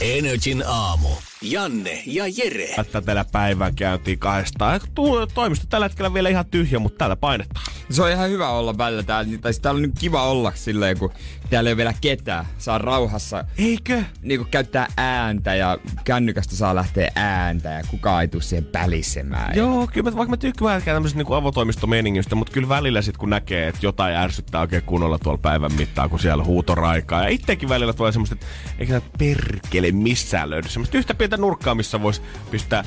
Energin aamu. Janne ja Jere. Tällä päivän käyntiin kahdestaan. Tuo toimisto tällä hetkellä vielä ihan tyhjä, mutta täällä painetaan. Se on ihan hyvä olla välillä täällä. Tai siis täällä on nyt kiva olla silleen, kun täällä ei ole vielä ketään. Saa rauhassa Eikö? niin kuin käyttää ääntä ja kännykästä saa lähteä ääntä ja kukaan ei tule siihen pälisemään. Joo, kyllä mä, vaikka mä tykkään tämmöisestä niin avotoimistomeningistä, mutta kyllä välillä sit kun näkee, että jotain ärsyttää oikein kunnolla tuolla päivän mittaan, kun siellä huutoraikaa. Ja itsekin välillä tulee semmoista, että eikä perkele missään löydy. Semmoista yhtä pientä nurkkaa, missä voisi pistää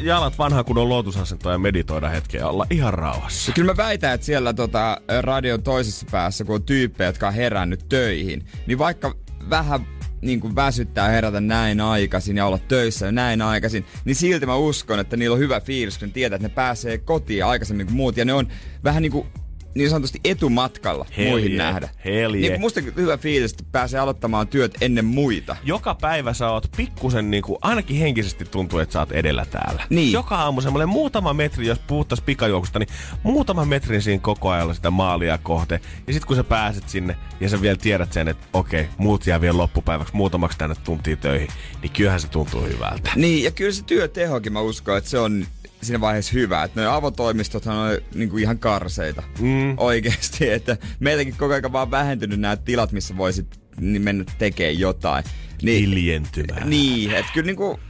jalat vanhaan kunnon lootusasentoon ja meditoida hetkeä ja olla ihan rauhassa. Ja kyllä mä väitän, että siellä tota, radion toisessa päässä, kun on tyyppejä, jotka on herännyt töihin, niin vaikka vähän niin kuin väsyttää herätä näin aikaisin ja olla töissä jo näin aikaisin, niin silti mä uskon, että niillä on hyvä fiilis, kun ne tietää, että ne pääsee kotiin aikaisemmin kuin muut. Ja ne on vähän niin kuin niin sanotusti etumatkalla Hell muihin nähdä. hell Niin kuin musta hyvä fiilis, että pääsee aloittamaan työt ennen muita. joka päivä sä oot pikkusen niinku, ainakin henkisesti tuntuu, että sä oot edellä täällä. Niin. Joka aamu semmoinen muutama metri, jos puhuttais pikajuoksusta, niin muutama metrin siinä koko ajan sitä maalia kohte. Ja sit kun sä pääset sinne ja sä vielä tiedät sen, että okei, muut jää vielä loppupäiväksi muutamaksi tänne tuntia töihin, niin kyllähän se tuntuu hyvältä. Niin, ja kyllä se työtehokin mä uskon, että se on siinä vaiheessa hyvä. Että noin avotoimistothan on niinku ihan karseita. Mm. Oikeesti, että meiltäkin koko ajan vaan vähentynyt nämä tilat, missä voisit niin mennä tekemään jotain. Niin, Hiljentymään. niin että kyllä niinku...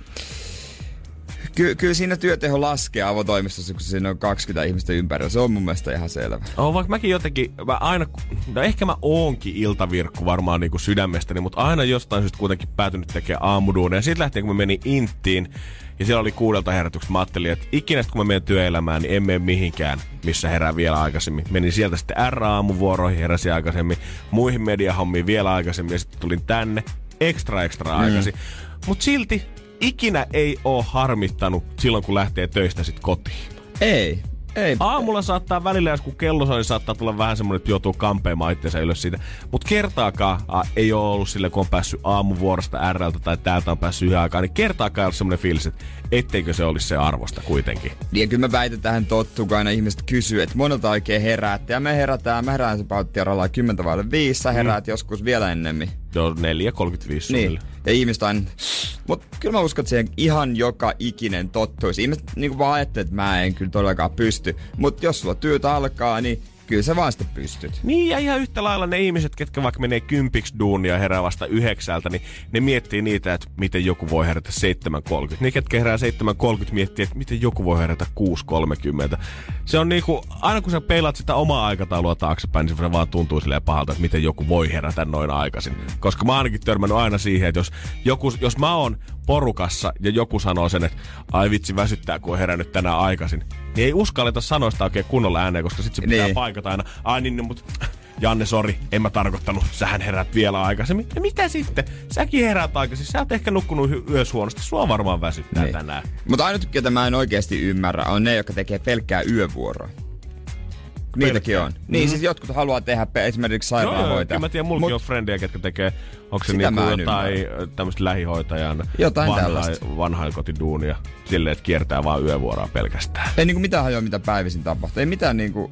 Ky- kyllä siinä työteho laskee avotoimistossa, kun siinä on 20 ihmistä ympärillä. Se on mun mielestä ihan selvä. Oh, vaikka mäkin jotenkin, mä aina, no ehkä mä oonkin iltavirkku varmaan niinku sydämestäni, mutta aina jostain syystä kuitenkin päätynyt tekemään aamuduunia. Ja siitä lähtien, kun mä menin Inttiin, ja siellä oli kuudelta herätykset, mä ajattelin, että ikinä kun mä menen työelämään, niin en mene mihinkään, missä herää vielä aikaisemmin. Menin sieltä sitten R-aamuvuoroihin, heräsin aikaisemmin, muihin mediahommiin vielä aikaisemmin, ja sitten tulin tänne ekstra ekstra aikaisin. Mutta silti ikinä ei oo harmittanut silloin, kun lähtee töistä sitten kotiin. Ei. Ei. Aamulla saattaa välillä, jos kun kello soi, niin saattaa tulla vähän semmoinen, että joutuu kampeamaan itseensä ylös siitä. Mutta kertaakaan a, ei ole ollut sille, kun on päässyt aamuvuorosta Rltä tai täältä on päässyt yhden aikaan, niin kertaakaan ei ole semmoinen fiilis, että etteikö se olisi se arvosta kuitenkin. Ja kyllä mä väitän tähän tottuu, kun aina ihmiset kysyy, että monelta oikein heräätte. Ja me herätään, mä herään se pauttiaralla 10 vaille 5, sä heräät mm. joskus vielä ennemmin. Joo, 4.35 Niin. Ja ihmiset aina... Mutta kyllä mä uskon, että siihen ihan joka ikinen tottuisi. Ihmiset niin vaan ajattelee, että mä en kyllä todellakaan pysty. Mutta jos sulla työtä alkaa, niin kyllä sä vaan pystyt. Niin, ja ihan yhtä lailla ne ihmiset, ketkä vaikka menee kympiksi duunia herää vasta yhdeksältä, niin ne miettii niitä, että miten joku voi herätä 7.30. Ne, ketkä herää 7.30, miettii, että miten joku voi herätä 6.30. Se on niinku, aina kun sä peilaat sitä omaa aikataulua taaksepäin, niin se vaan tuntuu silleen pahalta, että miten joku voi herätä noin aikaisin. Koska mä ainakin törmännyt aina siihen, että jos, joku, jos mä oon porukassa ja joku sanoo sen, että ai vitsi väsyttää, kun on herännyt tänään aikaisin, niin ei uskalleta sanoa sitä oikein kunnolla ääneen, koska sit se pitää Niin. paikata aina. Ai niin, no, mut Janne, sori, en mä tarkoittanut. Sähän herät vielä aikaisemmin. Ja mitä sitten? Säkin herät aikaisin. Sä oot ehkä nukkunut hy- yössä huonosti. Sua varmaan väsyttää Niin. tänään. Mutta ainut, ketä mä en oikeasti ymmärrä, on ne, jotka tekee pelkkää yövuoroa. Niitäkin on. Niin, siis jotkut haluaa tehdä esimerkiksi sairaanhoitaja. kyllä mä tiedän, mullakin on frendejä, ketkä tekee, onko se niinku jotain tämmöistä lähihoitajan Jotain vanha, tällaista. vanhainkotiduunia. Silleen, että kiertää vaan yövuoroa pelkästään. Ei niinku mitään hajoa, mitä päivisin tapahtuu. Ei mitään niinku...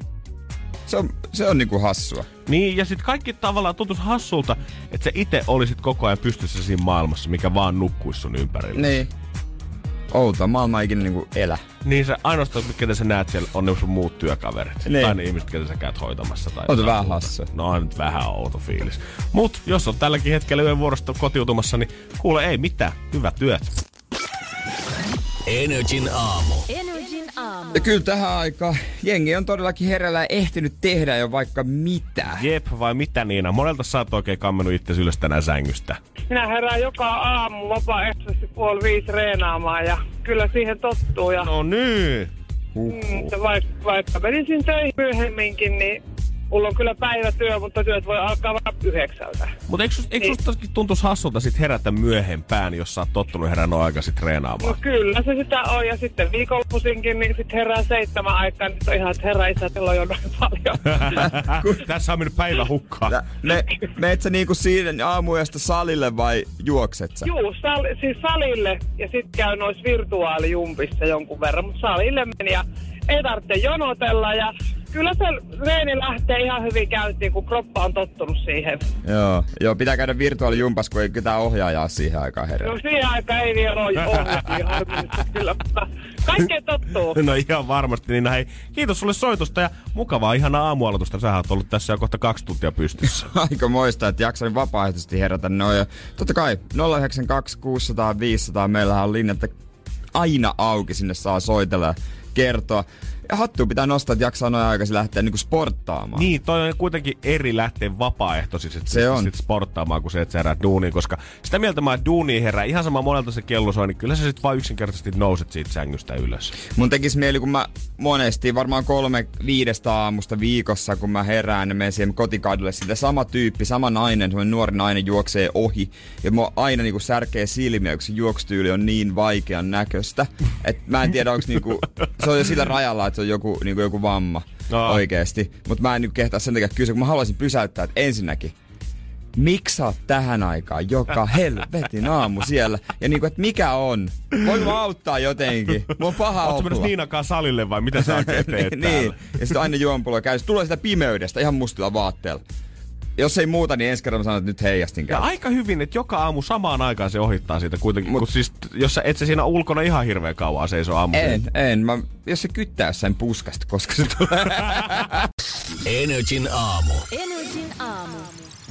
Se on, se on niinku hassua. Niin, ja sitten kaikki tavallaan tuntuisi hassulta, että sä itse olisit koko ajan pystyssä siinä maailmassa, mikä vaan nukkuisi sun ympärillä. Niin. Outoa, maailma ei ikinä niinku elä. Niin sä ainoastaan, ketä sä näet siellä, on ne sun muut työkaverit. Niin. Tai ne ihmiset, ketä sä käyt hoitamassa. Tai On se jotain vähän hassua. No on nyt vähän outo fiilis. Mut jos on tälläkin hetkellä yön vuorosta kotiutumassa, niin kuule ei mitään. Hyvät työt. Energin aamu. Ja kyllä tähän aikaan jengi on todellakin herällä ja ehtinyt tehdä jo vaikka mitä. Jep, vai mitä Niina? Monelta sä oot oikein kammennut itse ylös tänään sängystä. Minä herään joka aamu vapaaehtoisesti puoli viisi reenaamaan ja kyllä siihen tottuu. Ja, No niin. mm, vaikka, vaikka menisin töihin myöhemminkin, niin mulla on kyllä päivätyö, mutta työt voi alkaa vaikka yhdeksältä. Mutta eikö, eikö Niin. susta tuntuisi hassulta sit herätä myöhempään, jos sä oot tottunut herään aikaisin No treenaamaan? kyllä se sitä on, ja sitten viikonloppuisinkin, niin sitten herää seitsemän aikaan, niin se on ihan, että herra isä, teillä on jo noin paljon. Tässä on mennyt päivä hukkaan. Me, meet sä niinku siinä aamuyöstä salille vai juokset sä? Juu, sal, siis salille, ja sitten käy noissa virtuaalijumpissa jonkun verran, mutta salille meni, ja ei tarvitse jonotella, ja kyllä se reeni lähtee ihan hyvin käyntiin, kun kroppa on tottunut siihen. Joo, joo, pitää käydä virtuaalijumpas, kun ei ketään ohjaajaa siihen aikaan herää. No siihen aikaan ei vielä ole niin harmillista, kyllä, mutta kaikkeen tottuu. No ihan varmasti. Niin hei, kiitos sulle soitosta ja mukavaa ihanaa aamualoitusta. Sähän oot ollut tässä jo kohta kaksi tuntia pystyssä. Aika moista, että jaksain vapaaehtoisesti herätä noin. Ja totta kai 092 600 500 meillähän on linjat aina auki, sinne saa soitella kertoa. Ja hattu pitää nostaa, että jaksaa noin aikaisin lähteä niinku sporttaamaan. Niin, toi on kuitenkin eri lähteä vapaaehtoisesti Se on. Sit sporttaamaan, kuin se, että sä heräät duuniin, koska sitä mieltä mä, duuni herää ihan sama monelta se kello soi, niin kyllä sä sit vaan yksinkertaisesti nouset siitä sängystä ylös. Mun tekis mieli, kun mä monesti, varmaan kolme viidestä aamusta viikossa, kun mä herään ja menen siihen kotikadulle, sitä sama tyyppi, sama nainen, semmoinen nuori nainen juoksee ohi. Ja mua aina niinku särkee silmiä, kun se juokstyyli on niin vaikean näköistä. että mä en tiedä, onko niinku, se on jo sillä rajalla, että se on joku, niinku joku vamma No. oikeesti. Mutta mä en nyt kehtaa sen takia kysyä, kun mä haluaisin pysäyttää, että ensinnäkin, miksi sä oot tähän aikaan joka helvetin aamu siellä? Ja niinku, että mikä on? Voin mä auttaa jotenkin? Mulla on paha Ootko olla. Niinakaan salille vai mitä sä oikein teet niin, täällä? ja sitten aina juompullo käy. Se tulee sitä pimeydestä ihan mustilla vaatteella. Jos ei muuta, niin ensi kerralla mä sanon, että nyt heijastin Ja käy. aika hyvin, että joka aamu samaan aikaan se ohittaa siitä kuitenkin. Mut, kun siis, jos sä et sä siinä ulkona ihan hirveän kauan seiso aamu. En, en. Mä, jos se kyttää jossain puskasta, koska se tulee. Energin aamu. Energin aamu.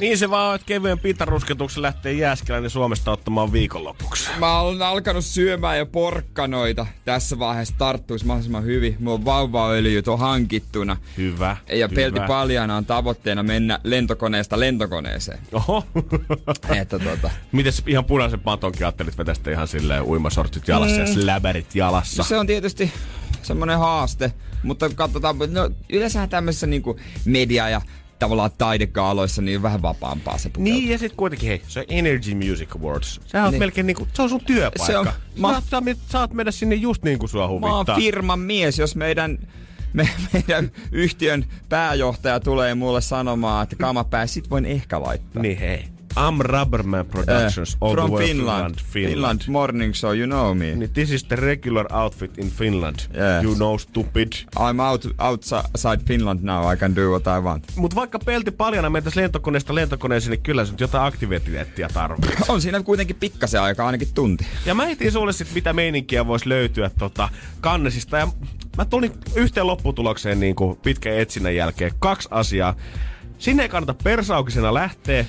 Niin se vaan, että kevyen pintarusketuksen lähtee Jääskeläinen Suomesta ottamaan viikonlopuksi. Mä olen alkanut syömään jo porkkanoita. Tässä vaiheessa tarttuisi mahdollisimman hyvin. On vauvaöljyt on hankittuna. Hyvä. Ja pelti paljana on tavoitteena mennä lentokoneesta lentokoneeseen. Oho. Että tota, Mites ihan punaisen patonkin ajattelit vetästä ihan silleen uimasortsit jalassa mm. ja släbärit jalassa? No se on tietysti semmoinen haaste, mutta katsotaan, no yleensähän tämmöisessä niinku media- ja tavallaan taidekaaloissa niin vähän vapaampaa se pukeutuu. Niin, ja sit kuitenkin, hei, se Energy Music Awards. Sehän on Niin. melkein niinku, se on sun työpaikka. Se on- Mä... mä- Saat, saat, mennä sinne just niin kuin sua Mä oon huvittaa. firman mies, jos meidän, me, meidän yhtiön pääjohtaja tulee mulle sanomaan, että kama pää, sit voin ehkä laittaa. Niin hei. I'm Rubberman Productions, all From the way Finland. Finland, Finland. Finland morning show, you know me. Niin, this is the regular outfit in Finland. Yes. You know stupid. I'm out, outside Finland now, I can do what I want. Mut vaikka pelti paljana mentäis lentokoneesta lentokoneeseen, niin kyllä se nyt jotain aktiviteettia tarvitsee. On siinä kuitenkin pikkasen aikaa, ainakin tunti. Ja mä etin sulle sit, mitä meininkiä voisi löytyä tota, kannesista. Ja mä tulin yhteen lopputulokseen niin kuin pitkän etsinnän jälkeen. Kaksi asiaa. Sinne ei kannata persaukisena lähteä.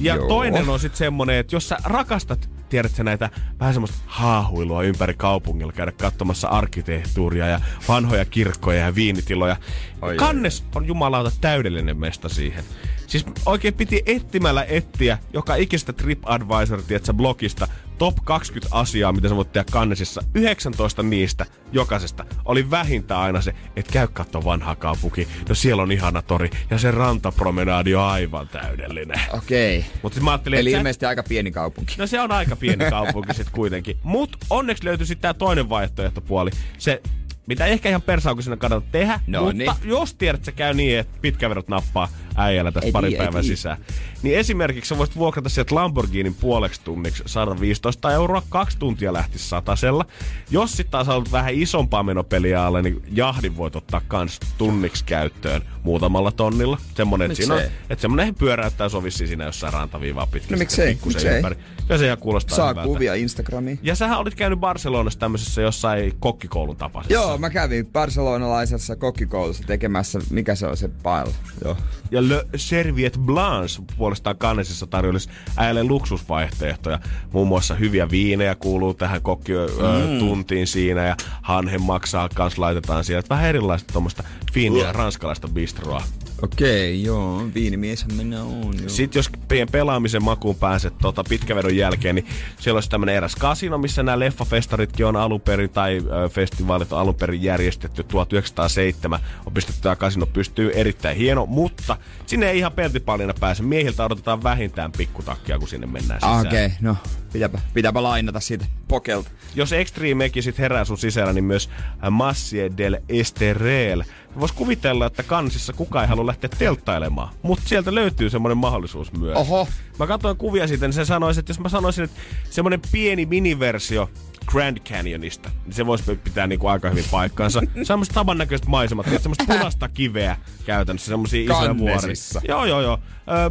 Ja Joo. toinen on sitten semmonen, että jos sä rakastat, tiedätkö näitä vähän semmoista haahuilua ympäri kaupungilla, käydä katsomassa arkkitehtuuria ja vanhoja kirkkoja ja viinitiloja. Oi, Kannes on jumalauta täydellinen mesta siihen. Siis oikein piti etsimällä etsiä joka ikistä TripAdvisor, tiedätkö, blogista top 20 asiaa, mitä sä voit tehdä kannesissa. 19 niistä jokaisesta oli vähintään aina se, että käy katso vanhaa kaupunki. No siellä on ihana tori ja se rantapromenaadi on aivan täydellinen. Okei. Okay. Mutta mä ajattelin, Eli että sä- ilmeisesti aika pieni kaupunki. No se on aika pieni kaupunki sit kuitenkin. Mut onneksi löytyi sitten tää toinen vaihtoehtopuoli. Se, mitä ehkä ihan persaukisena kannata tehdä, No mutta niin. jos tiedät, että se käy niin, että pitkäverot nappaa äijällä tässä ei päivän sisään. Niin esimerkiksi sä voisit vuokrata sieltä Lamborghinin puoleksi tunniksi 115 euroa, kaksi tuntia lähti satasella. Jos sitten taas haluat vähän isompaa menopeliä alle, niin jahdin voit ottaa kans tunniksi käyttöön muutamalla tonnilla. Semmonen, että, on, Miksei? että semmonen pyöräyttää sovissi siinä jossain rantaviivaa pitkin. No miksei, miksei? ympäri. Ja se ihan kuulostaa Saa hyvältä. kuvia Instagramiin. Ja sähän olit käynyt Barcelonassa tämmöisessä jossain kokkikoulun tapaisessa. Joo, mä kävin barcelonalaisessa kokkikoulussa tekemässä, mikä se on se paella. Joo. Ja Le Serviette Blanche puolestaan kannesissa tarjoilisi äijälle luksusvaihtoehtoja. Muun muassa hyviä viinejä kuuluu tähän kokkituntiin siinä ja hanhen maksaa kans laitetaan siellä. Vähän erilaista tuommoista fiiniä ranskalaista bistroa. Okei, joo, viinimieshän minä on. Joo. Sitten jos pe- pelaamisen makuun pääset tota, pitkävedon jälkeen, niin siellä olisi tämmöinen eräs kasino, missä nämä leffafestaritkin on alun perin, tai ö, festivaalit on alun perin järjestetty 1907. On pistetty tämä kasino pystyy erittäin hieno, mutta sinne ei ihan peltipaljana pääse. Miehiltä odotetaan vähintään pikkutakkia, kun sinne mennään sisään. Okei, okay, no pitääpä, pitääpä lainata siitä pokelta. Jos Extremekin sit herää sun sisällä, niin myös Massie del Esterel. Vois kuvitella, että kansissa kukaan ei halua lähteä telttailemaan, mutta sieltä löytyy semmoinen mahdollisuus myös. Oho. Mä katsoin kuvia siitä, niin se sanoisi, että jos mä sanoisin, että semmoinen pieni miniversio Grand Canyonista, niin se voisi pitää niinku aika hyvin paikkaansa. Semmoiset samannäköiset maisemat, tiedät, semmoista punaista kiveä käytännössä, semmoisia isoja vuoria. Kannesissa. Joo, joo, joo.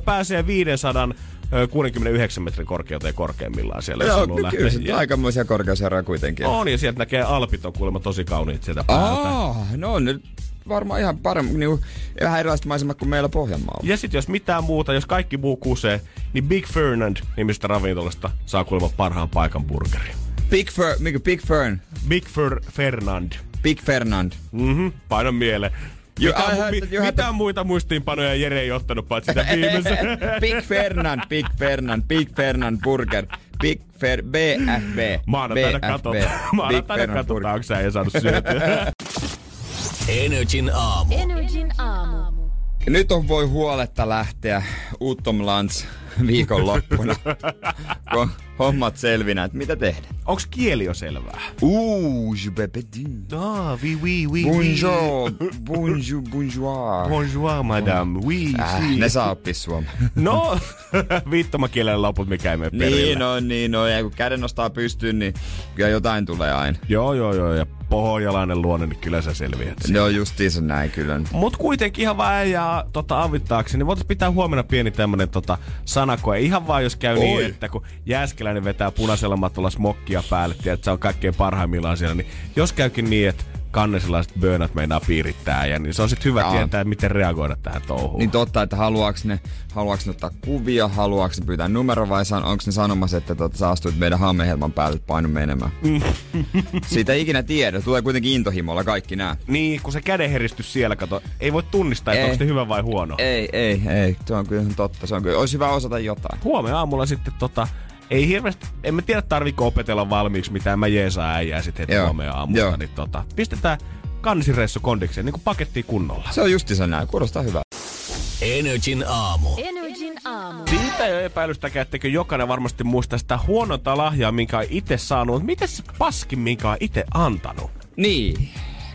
Pääsee 500 ö, 69 metrin korkeuteen korkeimmillaan siellä, Joo, no, lähteä. kyllä se Ja- aikamoisia korkeuseroja kuitenkin. on, ja sieltä näkee Alpit on kuulemma tosi kauniit sieltä päältä. Aa, no on nyt varmaan ihan paremmin, niinku, vähän erilaiset maisemat kuin meillä Pohjanmaalla. Ja sitten jos mitään muuta, jos kaikki muu kusee, niin Big Fernand nimistä ravintolasta saa kuulemma parhaan paikan burgeri. Big Fern, mikä Big Fern, Big Fer Fernand. Big Fernand. Mhm, paino mieleen. You- Mitään, I heard mi- you had mitään muita muistiinpanoja Jere ei ottanut, paitsi sitä viimeisen. Big Fernand, Big Fernand, Big Fernand Burger. Big Fer, BFB. Maanantaina katsotaan. Maanantaina katsotaan, onko sä ei saanut syötyä. Energin aamu. Energin aamu. Nyt on voi huoletta lähteä Uuttomlands viikonloppuna, kun hommat selvinä, että mitä tehdä. Onks kieli jo selvää? Ouh, je dire. Ah, oui, oui, oui, Bonjour, bonjour, bonjour. Bonjour, madame. Oui, Äh, si. ne saa oppia suomea. No, viittomakielen loput, mikä ei mene perille. Niin on, niin on. Ja kun käden nostaa pystyyn, niin kyllä jotain tulee aina. Joo, joo, joo. Ja pohjalainen luonne, niin kyllä sä selviät. Ne on justiinsa näin kyllä. Mut kuitenkin ihan vaan äijää tota, avittaakseni, niin voitais pitää huomenna pieni tämmönen tota, sanakoe. Ihan vaan jos käy Oi. niin, että kun Jääskeläinen vetää punaisella matolla smokkia päälle, että se on kaikkein parhaimmillaan siellä, niin jos käykin niin, että kannesilaiset bönat meinaa piirittää ja niin se on sitten hyvä Jaa. tietää, miten reagoida tähän touhuun. Niin totta, että haluaaks ne, ne ottaa kuvia, haluaaks ne pyytää numero vai san, onko ne sanomassa, että tota, sä astuit meidän hammehelman päälle, että painu menemään. Siitä ei ikinä tiedä, tulee kuitenkin intohimolla kaikki nää. Niin, kun se kädenheristys siellä, kato, ei voi tunnistaa, että Ei. onko se hyvä vai huono. Ei, ei, ei, se on kyllä totta, se on kyllä, olisi hyvä osata jotain. Huomenna aamulla sitten tota, ei hirveästi, en mä tiedä tarviko opetella valmiiksi mitään, mä jeesaan äijää sitten heti huomenna aamulla, joo. niin tota, pistetään kansireissu kondikseen, niin kuin pakettiin kunnolla. Se on justiinsa näin, kuulostaa hyvä. Energin aamu. Energin aamu. Siitä ei ole epäilystäkään, etteikö jokainen varmasti muista sitä huononta lahjaa, minkä on itse saanut. Mutta miten se paskin, minkä on itse antanut? Niin,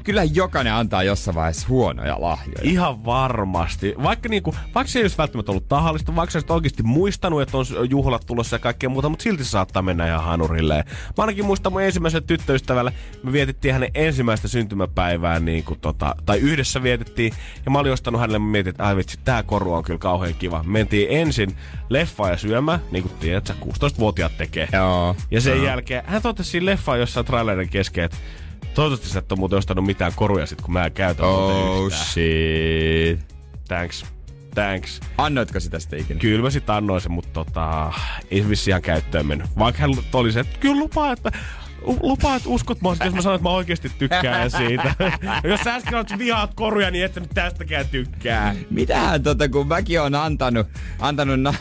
kyllä jokainen antaa jossain vaiheessa huonoja lahjoja. Ihan varmasti. Vaikka, niinku, vaikka se ei olisi välttämättä ollut tahallista, vaikka sä olisit oikeasti muistanut, että on juhlat tulossa ja kaikkea muuta, mutta silti se saattaa mennä ihan hanurilleen. Mä ainakin muistan mun ensimmäisellä tyttöystävällä, me vietettiin hänen ensimmäistä syntymäpäivää, niin kuin tota, tai yhdessä vietettiin, ja mä olin ostanut hänelle, mä mietin, että ai vitsi, tää koru on kyllä kauhean kiva. Mentiin ensin leffaan ja syömään, niin kuin tiedät, sä 16-vuotiaat tekee. Joo. Ja sen jälkeen hän totesi siinä leffaan jossain trailerin kesken, että toivottavasti sä et ole muuten ostanut mitään koruja sit, kun mä en käytä Oh shit. Thanks. Thanks. Annoitko sitä sitten ikinä? Kyllä mä sit annoin sen, mutta tota, ei se vissi ihan käyttöön mennyt. Vaikka hän oli se, että kyllä lupaa, että lupaa, että uskot mua, jos mä sanon, että mä oikeasti tykkään siitä. Jos sä äsken olet vihaat koruja, niin et sä nyt tästäkään tykkää. Mitähän tota, kun mäkin on antanut, antanut na,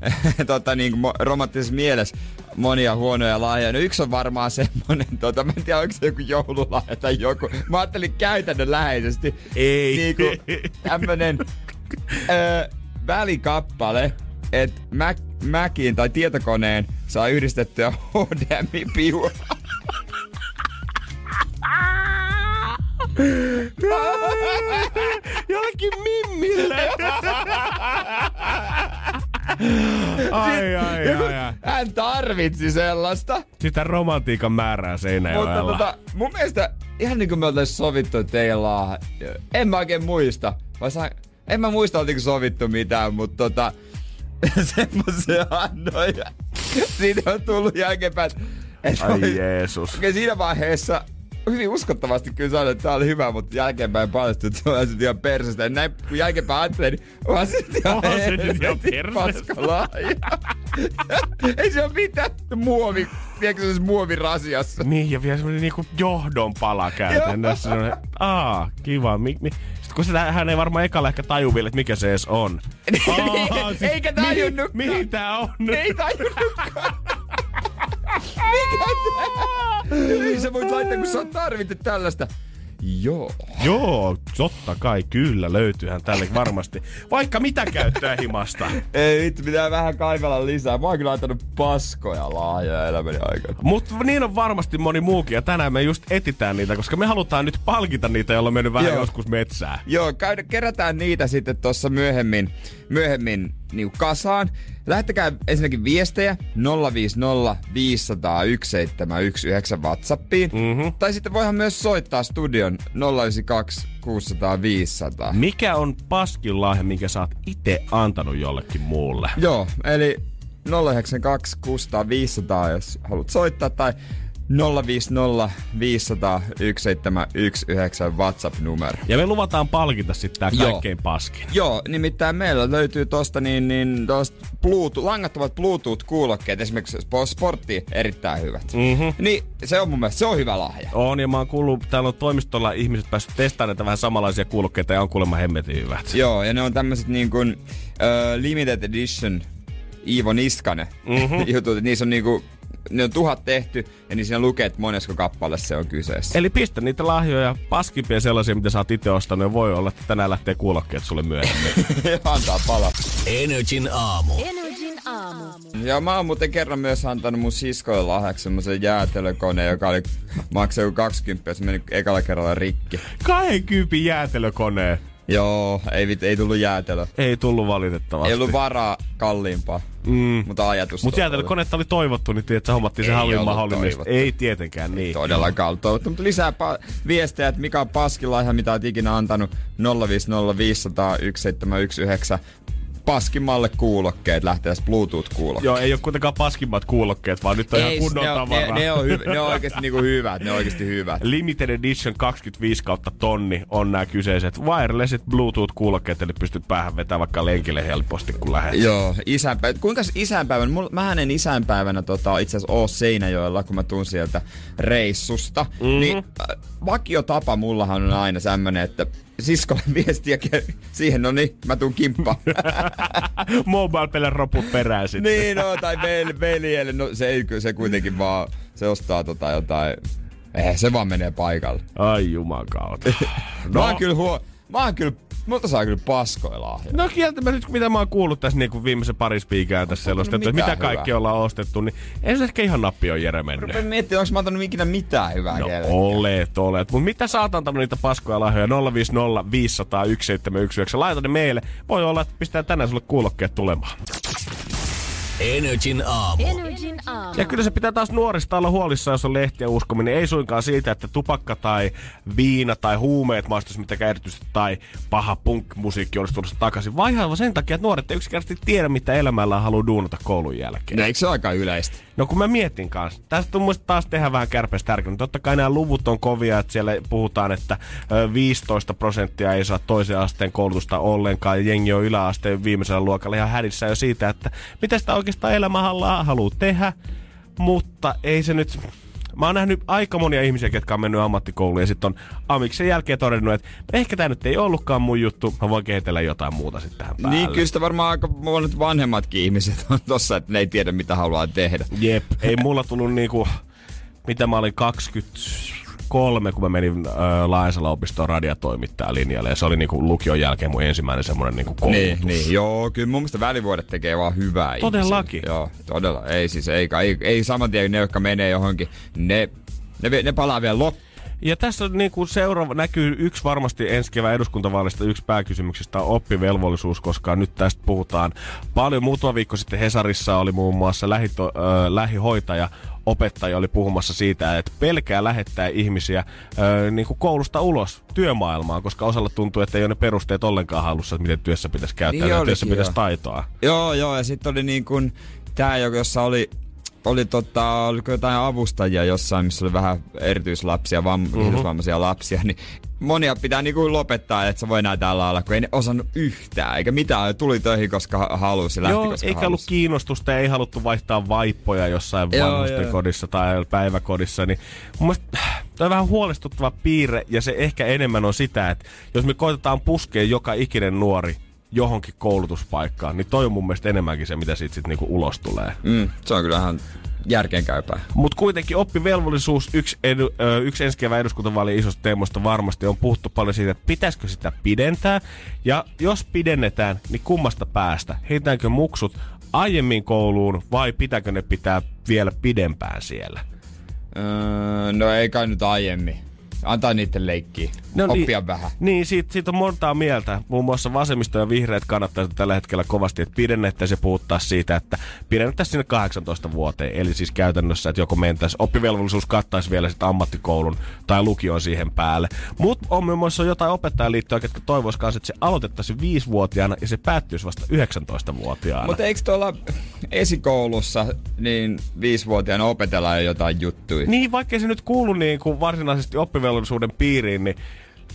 tota, niin romanttisessa mielessä monia huonoja lahjoja. No yksi on varmaan semmonen, tota, mä en tiedä, onko se joku joululahja tai joku. Mä ajattelin käytännönläheisesti. Ei. Niinku tämmönen ö, välikappale, että Mac, Macin tai tietokoneen saa yhdistettyä HDMI-piua. Jollekin mimmille. ai, ai, ai, ai. Hän tarvitsi sellaista. Sitä romantiikan määrää Mutta Seinäjoella. tota, mun mielestä ihan niin kuin me oltais sovittu, että ei olla... En mä oikein muista. Vai sa, en mä muista, oltiinko sovittu mitään, mutta tota... Semmoisen annoin. Siitä on tullut jälkeenpäin. Ai Jeesus. Okei, siinä vaiheessa hyvin uskottavasti kyllä sanoin, että tää oli hyvä, mutta jälkeenpäin paljastui, että se on sitten ihan persestä. Ja näin, kun jälkeenpäin ajattelin, niin se nyt ihan Onhan se nyt ihan. Ei se ole mitään muovi Viekö se muovirasiassa? Niin, ja vielä semmoinen niinku johdon pala käytännössä. Semmoinen, Aa, kiva. Mi, mi. Sitten kun sitä, hän ei varmaan ekalla ehkä taju vielä, että mikä se edes on. Aa, Eikä tajunnutkaan. Mihin, mihin tää on? Ei tajunnutkaan. Mikä tää? Ei sä voit laittaa, kun sä oot tarvittu tällaista. Joo. Joo, totta kai, kyllä, löytyyhän tälle varmasti. Vaikka mitä käyttää himasta. Ei vittu, pitää vähän kaivella lisää. Mä oon kyllä antanut paskoja lahjoja elämäni aikana. Mutta niin on varmasti moni muukin, ja tänään me just etitään niitä, koska me halutaan nyt palkita niitä, joilla on mennyt vähän Joo. joskus metsää. Joo, käydä, kerätään niitä sitten tuossa myöhemmin, myöhemmin niin kasaan. Lähettäkää ensinnäkin viestejä 050 500 1719 Whatsappiin. Mhm. Tai sitten voihan myös soittaa studion 092 600 500. Mikä on paskin lahja, minkä sä oot itse antanut jollekin muulle? Joo, eli 092 600 500, jos haluat soittaa, tai 050 500 1719 WhatsApp-numero. Ja me luvataan palkita sitten tää Joo. kaikkein paskin. Joo, nimittäin meillä löytyy tosta niin, niin tosta Bluetooth, langattomat Bluetooth-kuulokkeet, esimerkiksi spo- sporttiin erittäin hyvät. Mhm. Niin se on mun mielestä, se on hyvä lahja. On, ja mä oon kuullut, täällä on toimistolla ihmiset päässyt testaamaan näitä vähän samanlaisia kuulokkeita, ja on kuulemma hemmetin hyvät. Joo, ja ne on tämmöiset niin kuin uh, limited edition Iivo Niskanen mm-hmm. jutut. Niissä on niinku, ne on tuhat tehty, ja niin siinä lukee, että monesko kappale se on kyseessä. Eli pistä niitä lahjoja, paskimpia sellaisia, mitä sä oot itse ostanut, ja voi olla, että tänään lähtee kuulokkeet sulle myöhemmin. Antaa palaa. Energin aamu. Energin aamu. Ja mä oon muuten kerran myös antanut mun siskoille lahjaksi semmosen jäätelökoneen, joka oli maksaa joku 20, se meni ekalla kerralla rikki. 20 jäätelökoneen. Joo, ei, ei tullut jäätelö. Ei tullut valitettavasti. Ei ollut varaa kalliimpaa, Mm. mutta ajatus Mutta jäätelökonetta oli toivottu, niin tiedät, hommattiin se Ei halvin mahdollinen. toivottu. Ei tietenkään niin. Todellakaan ollut toivottu, mutta lisää pa- viestejä, että mikä on paskilaiha, mitä oot ikinä antanut 050 500 1719. Paskimmalle kuulokkeet, lähtee Bluetooth-kuulokkeet. Joo, ei ole kuitenkaan paskimmat kuulokkeet, vaan nyt on ihan kunnon ne, on, ne, tavaraa. ne, on hyv- ne on oikeasti niinku hyvät, ne on oikeasti hyvät. Limited Edition 25 kautta tonni on nämä kyseiset wirelessit Bluetooth-kuulokkeet, eli pystyt päähän vetämään vaikka lenkille helposti, kun lähdet. Joo, isänpäivä. Kuinka isänpäivänä? Mulla, mähän en isänpäivänä tota, itse asiassa oo Seinäjoella, kun mä tuun sieltä reissusta. Mm-hmm. Niin äh, vakiotapa mullahan on aina tämmönen, että siskolle viestiä siihen, no niin, mä tuun kimppaan. Mobile Pelen roput perään sitten. niin, no, tai vel, veljelle, no se, ei, se kuitenkin vaan, se ostaa tota jotain, eh, se vaan menee paikalle. Ai jumakauta. No. Mä oon kyllä huo, mä oon kyllä, multa saa kyllä paskoja lahjoja. No kieltämättä nyt mitä mä oon kuullut tässä niin viimeisen pari spiikää tässä selostettu, että mitään mitä kaikki hyvää. ollaan ostettu, niin ei se ehkä ihan nappi on Jere mennyt. Rupean miettimään, onko mä antanut ikinä mitään hyvää No kellekään. olet, olet. Mutta mitä sä oot antanut niitä paskoja lahjoja? 050 500 1719. Laita ne meille. Voi olla, että pistää tänään sulle kuulokkeet tulemaan. Energin aamu. Energin aamu. Ja kyllä se pitää taas nuorista olla huolissaan, jos on lehtiä uskominen. Ei suinkaan siitä, että tupakka tai viina tai huumeet maistuisi mitenkään erityisesti tai paha punk-musiikki olisi tulossa takaisin. Vaan ihan sen takia, että nuoret ei yksinkertaisesti tiedä, mitä elämällä haluaa duunata koulun jälkeen. No, eikö se aika yleistä? No kun mä mietin kanssa, tästä on muista taas tehdä vähän kärpestä tärkeää. Totta kai nämä luvut on kovia, että siellä puhutaan, että ö, 15 prosenttia ei saa toisen asteen koulutusta ollenkaan. Ja jengi on yläasteen viimeisellä luokalla ihan hädissä jo siitä, että mitä sitä oikeastaan elämähallaa haluaa tehdä. Mutta ei se nyt... Mä oon nähnyt aika monia ihmisiä, jotka on mennyt ammattikouluun ja sitten on amiksen jälkeen todennut, että ehkä tämä nyt ei ollutkaan mun juttu, mä voin kehitellä jotain muuta sitten tähän päälle. Niin, kyllä sitä varmaan aika monet vanhemmatkin ihmiset on tossa, että ne ei tiedä mitä haluaa tehdä. Jep, ei mulla tullut niinku, mitä mä olin 23, kun mä menin äh, Laensala-opistoon radiatoimittajan linjalle. Ja se oli niinku lukion jälkeen mun ensimmäinen semmoinen niinku koulutus. Niin, niin, joo, kyllä mun mielestä välivuodet tekee vaan hyvää Todellakin. ihmisille. Joo, todella. Ei siis, ei, ei, ei saman tien ne, jotka menee johonkin, ne, ne, ne palaa vielä loppuun. Ja tässä on niin kuin seuraava, näkyy yksi varmasti ensi kevään eduskuntavaalista yksi pääkysymyksistä on oppivelvollisuus, koska nyt tästä puhutaan paljon. Muutama viikko sitten Hesarissa oli muun muassa lähito, äh, lähihoitaja, opettaja oli puhumassa siitä, että pelkää lähettää ihmisiä äh, niin kuin koulusta ulos työmaailmaan, koska osalla tuntuu, että ei ole ne perusteet ollenkaan hallussa, että miten työssä pitäisi käyttää, Niin työssä olikin, pitäisi joo. taitoa. Joo, joo, ja sitten oli niin kuin tää, jossa oli oli tota, oliko jotain avustajia jossain, missä oli vähän erityislapsia, vam, Mhm. kehitysvammaisia lapsia, niin monia pitää niinku lopettaa, että sä voi näitä tällä alalla, kun ei ne osannut yhtään, eikä mitään. Tuli töihin, koska ha- halusi, lähti, Joo, koska eikä halusi. ollut kiinnostusta ja ei haluttu vaihtaa vaippoja jossain Joo, vanhusten kodissa tai päiväkodissa. Niin mun mielestä tämä on vähän huolestuttava piirre ja se ehkä enemmän on sitä, että jos me koitetaan puskea joka ikinen nuori johonkin koulutuspaikkaan, niin toi on mun mielestä enemmänkin se, mitä siitä sitten niinku ulos tulee. Mm, se on kyllä ihan järkeenkäypää. Mutta kuitenkin oppivelvollisuus, yksi, edu, ö, yksi ensi kevään eduskuntavaalien isosta teemosta varmasti on puhuttu paljon siitä, että pitäisikö sitä pidentää. Ja jos pidennetään, niin kummasta päästä? Heitäänkö muksut aiemmin kouluun vai pitääkö ne pitää vielä pidempään siellä? Öö, no ei kai nyt aiemmin. Antaa niiden leikkiä. No Oppia niin, vähän. Niin, siitä, siitä on montaa mieltä. Muun muassa vasemmisto ja vihreät kannattaa tällä hetkellä kovasti, että pidennettäisiin ja puhuttaa siitä, että pidennettäisiin sinne 18 vuoteen. Eli siis käytännössä, että joko mentäisiin, oppivelvollisuus kattaisi vielä sitten ammattikoulun tai lukion siihen päälle. Mutta on muun muassa jotain opettajaliittoja, jotka toivoisivat kanssa, että se aloitettaisiin 5-vuotiaana ja se päättyisi vasta 19-vuotiaana. Mutta eikö tuolla esikoulussa niin viisivuotiaana opetellaan jo jotain juttuja? Niin, vaikkei se nyt kuulu niin kuin varsinaisesti oppivelvollisuuden piiriin, niin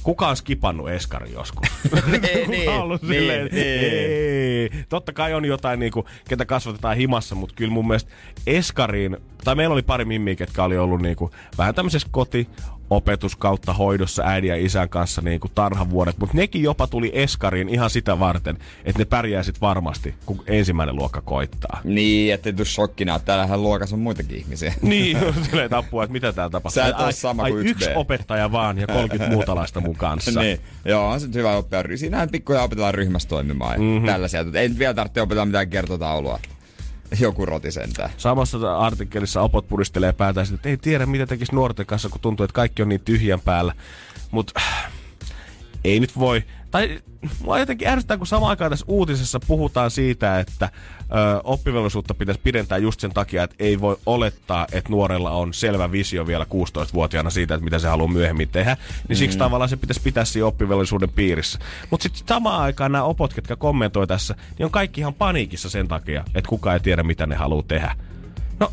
kuka on skipannut eskari joskus? Kuka niin, on ollut niin, silleen, niin. ei. Totta kai on jotain, niin kuin, ketä kasvatetaan himassa, mutta kyllä mun mielestä eskariin, tai meillä oli pari mimmiä, ketkä oli ollut niin kuin, vähän tämmöisessä koti, opetus kautta hoidossa äidin ja isän kanssa niin kuin tarhavuodet, mutta nekin jopa tuli eskariin ihan sitä varten, että ne pärjää sit varmasti, kun ensimmäinen luokka koittaa. Niin, ettei tuu shokkina, että täällähän luokassa on muitakin ihmisiä. Niin, silleen tappua, että mitä täällä tapahtuu. Sä et ai, sama ai, kuin yksi B. opettaja vaan ja 30 muutalaista mun kanssa. niin, joo, on se hyvä oppia. Siinähän pikkuja opetellaan ryhmässä toimimaan ja mm-hmm. tällaisia. Ei nyt vielä tarvitse opetella mitään kertotaulua. Joku roti sentään. Samassa artikkelissa opot puristelee päätään, että ei tiedä mitä tekisi nuorten kanssa, kun tuntuu, että kaikki on niin tyhjän päällä. Mutta ei nyt voi. Tai mua jotenkin ärsyttää, kun samaan aikaan tässä uutisessa puhutaan siitä, että ö, oppivelvollisuutta pitäisi pidentää just sen takia, että ei voi olettaa, että nuorella on selvä visio vielä 16-vuotiaana siitä, että mitä se haluaa myöhemmin tehdä. Niin siksi tavallaan se pitäisi pitää siinä oppivelvollisuuden piirissä. Mutta sitten samaan aikaan nämä opot, jotka kommentoi tässä, niin on kaikki ihan paniikissa sen takia, että kukaan ei tiedä, mitä ne haluaa tehdä. No,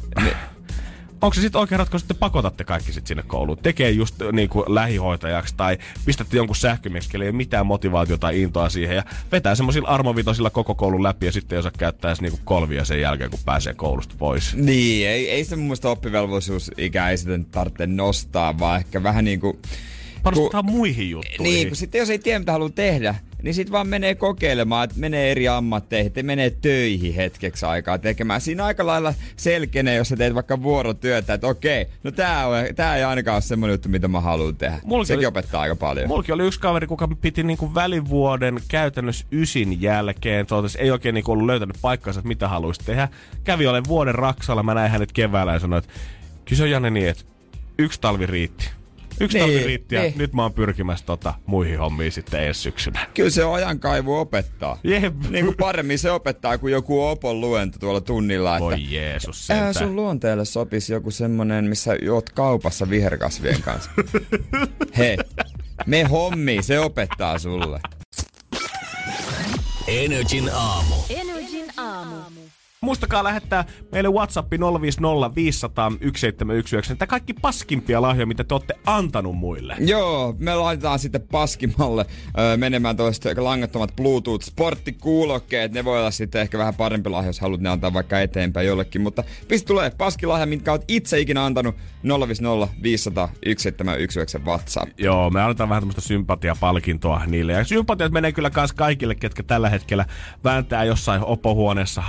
onko se sitten oikein ratkaisu, että te pakotatte kaikki sit sinne kouluun? Tekee just niin kuin lähihoitajaksi tai pistätte jonkun sähkömieskelle, ei ole mitään motivaatiota tai intoa siihen ja vetää semmoisilla armovitosilla koko koulun läpi ja sitten ei osaa käyttää niinku kolvia sen jälkeen, kun pääsee koulusta pois. Niin, ei, ei se mun mielestä oppivelvollisuusikä ei sitten tarvitse nostaa, vaan ehkä vähän niin kuin... Panostetaan muihin juttuihin. Niin, kun sitten jos ei tiedä mitä haluaa tehdä, niin sitten vaan menee kokeilemaan, että menee eri ammatteihin, että menee töihin hetkeksi aikaa tekemään. Siinä aika lailla selkenee, jos sä teet vaikka vuorotyötä, että okei, no tää, on, tää ei ainakaan ole semmoinen juttu, mitä mä haluan tehdä. Mullakin Sekin oli- opettaa aika paljon. Mulki oli yksi kaveri, kuka piti niinku välivuoden käytännössä ysin jälkeen. Totesi, ei oikein niinku ollut löytänyt paikkansa, että mitä haluaisi tehdä. Kävi olen vuoden Raksalla, mä näin hänet keväällä ja sanoin, että kyllä se on Janne niin, että yksi talvi riitti. Yksi Niin, riitti ja niin. nyt mä oon pyrkimässä tota, muihin hommiin sitten ensi syksynä. Kyllä se ajankaivu opettaa. Jep. Niin kuin paremmin se opettaa kuin joku opon luento tuolla tunnilla. Että Voi Jeesus Ää, sentään. sun luonteelle sopisi joku semmonen, missä juot kaupassa viherkasvien kanssa. Hei, me hommi, se opettaa sulle. Energin aamu. Muistakaa lähettää meille WhatsApp 050 500 1719. Tämä kaikki paskimpia lahjoja, mitä te olette antanut muille. Joo, me laitetaan sitten paskimalle öö, menemään toista langattomat Bluetooth-sporttikuulokkeet. Ne voi olla sitten ehkä vähän parempi lahja, jos haluat ne antaa vaikka eteenpäin jollekin. Mutta pistä tulee paskilahja, mitkä oot itse ikinä antanut 050 500 1719 WhatsApp. Joo, me annetaan vähän tämmöistä sympatiapalkintoa niille. Ja sympatiat menee kyllä kans kaikille, ketkä tällä hetkellä vääntää jossain opohuoneessa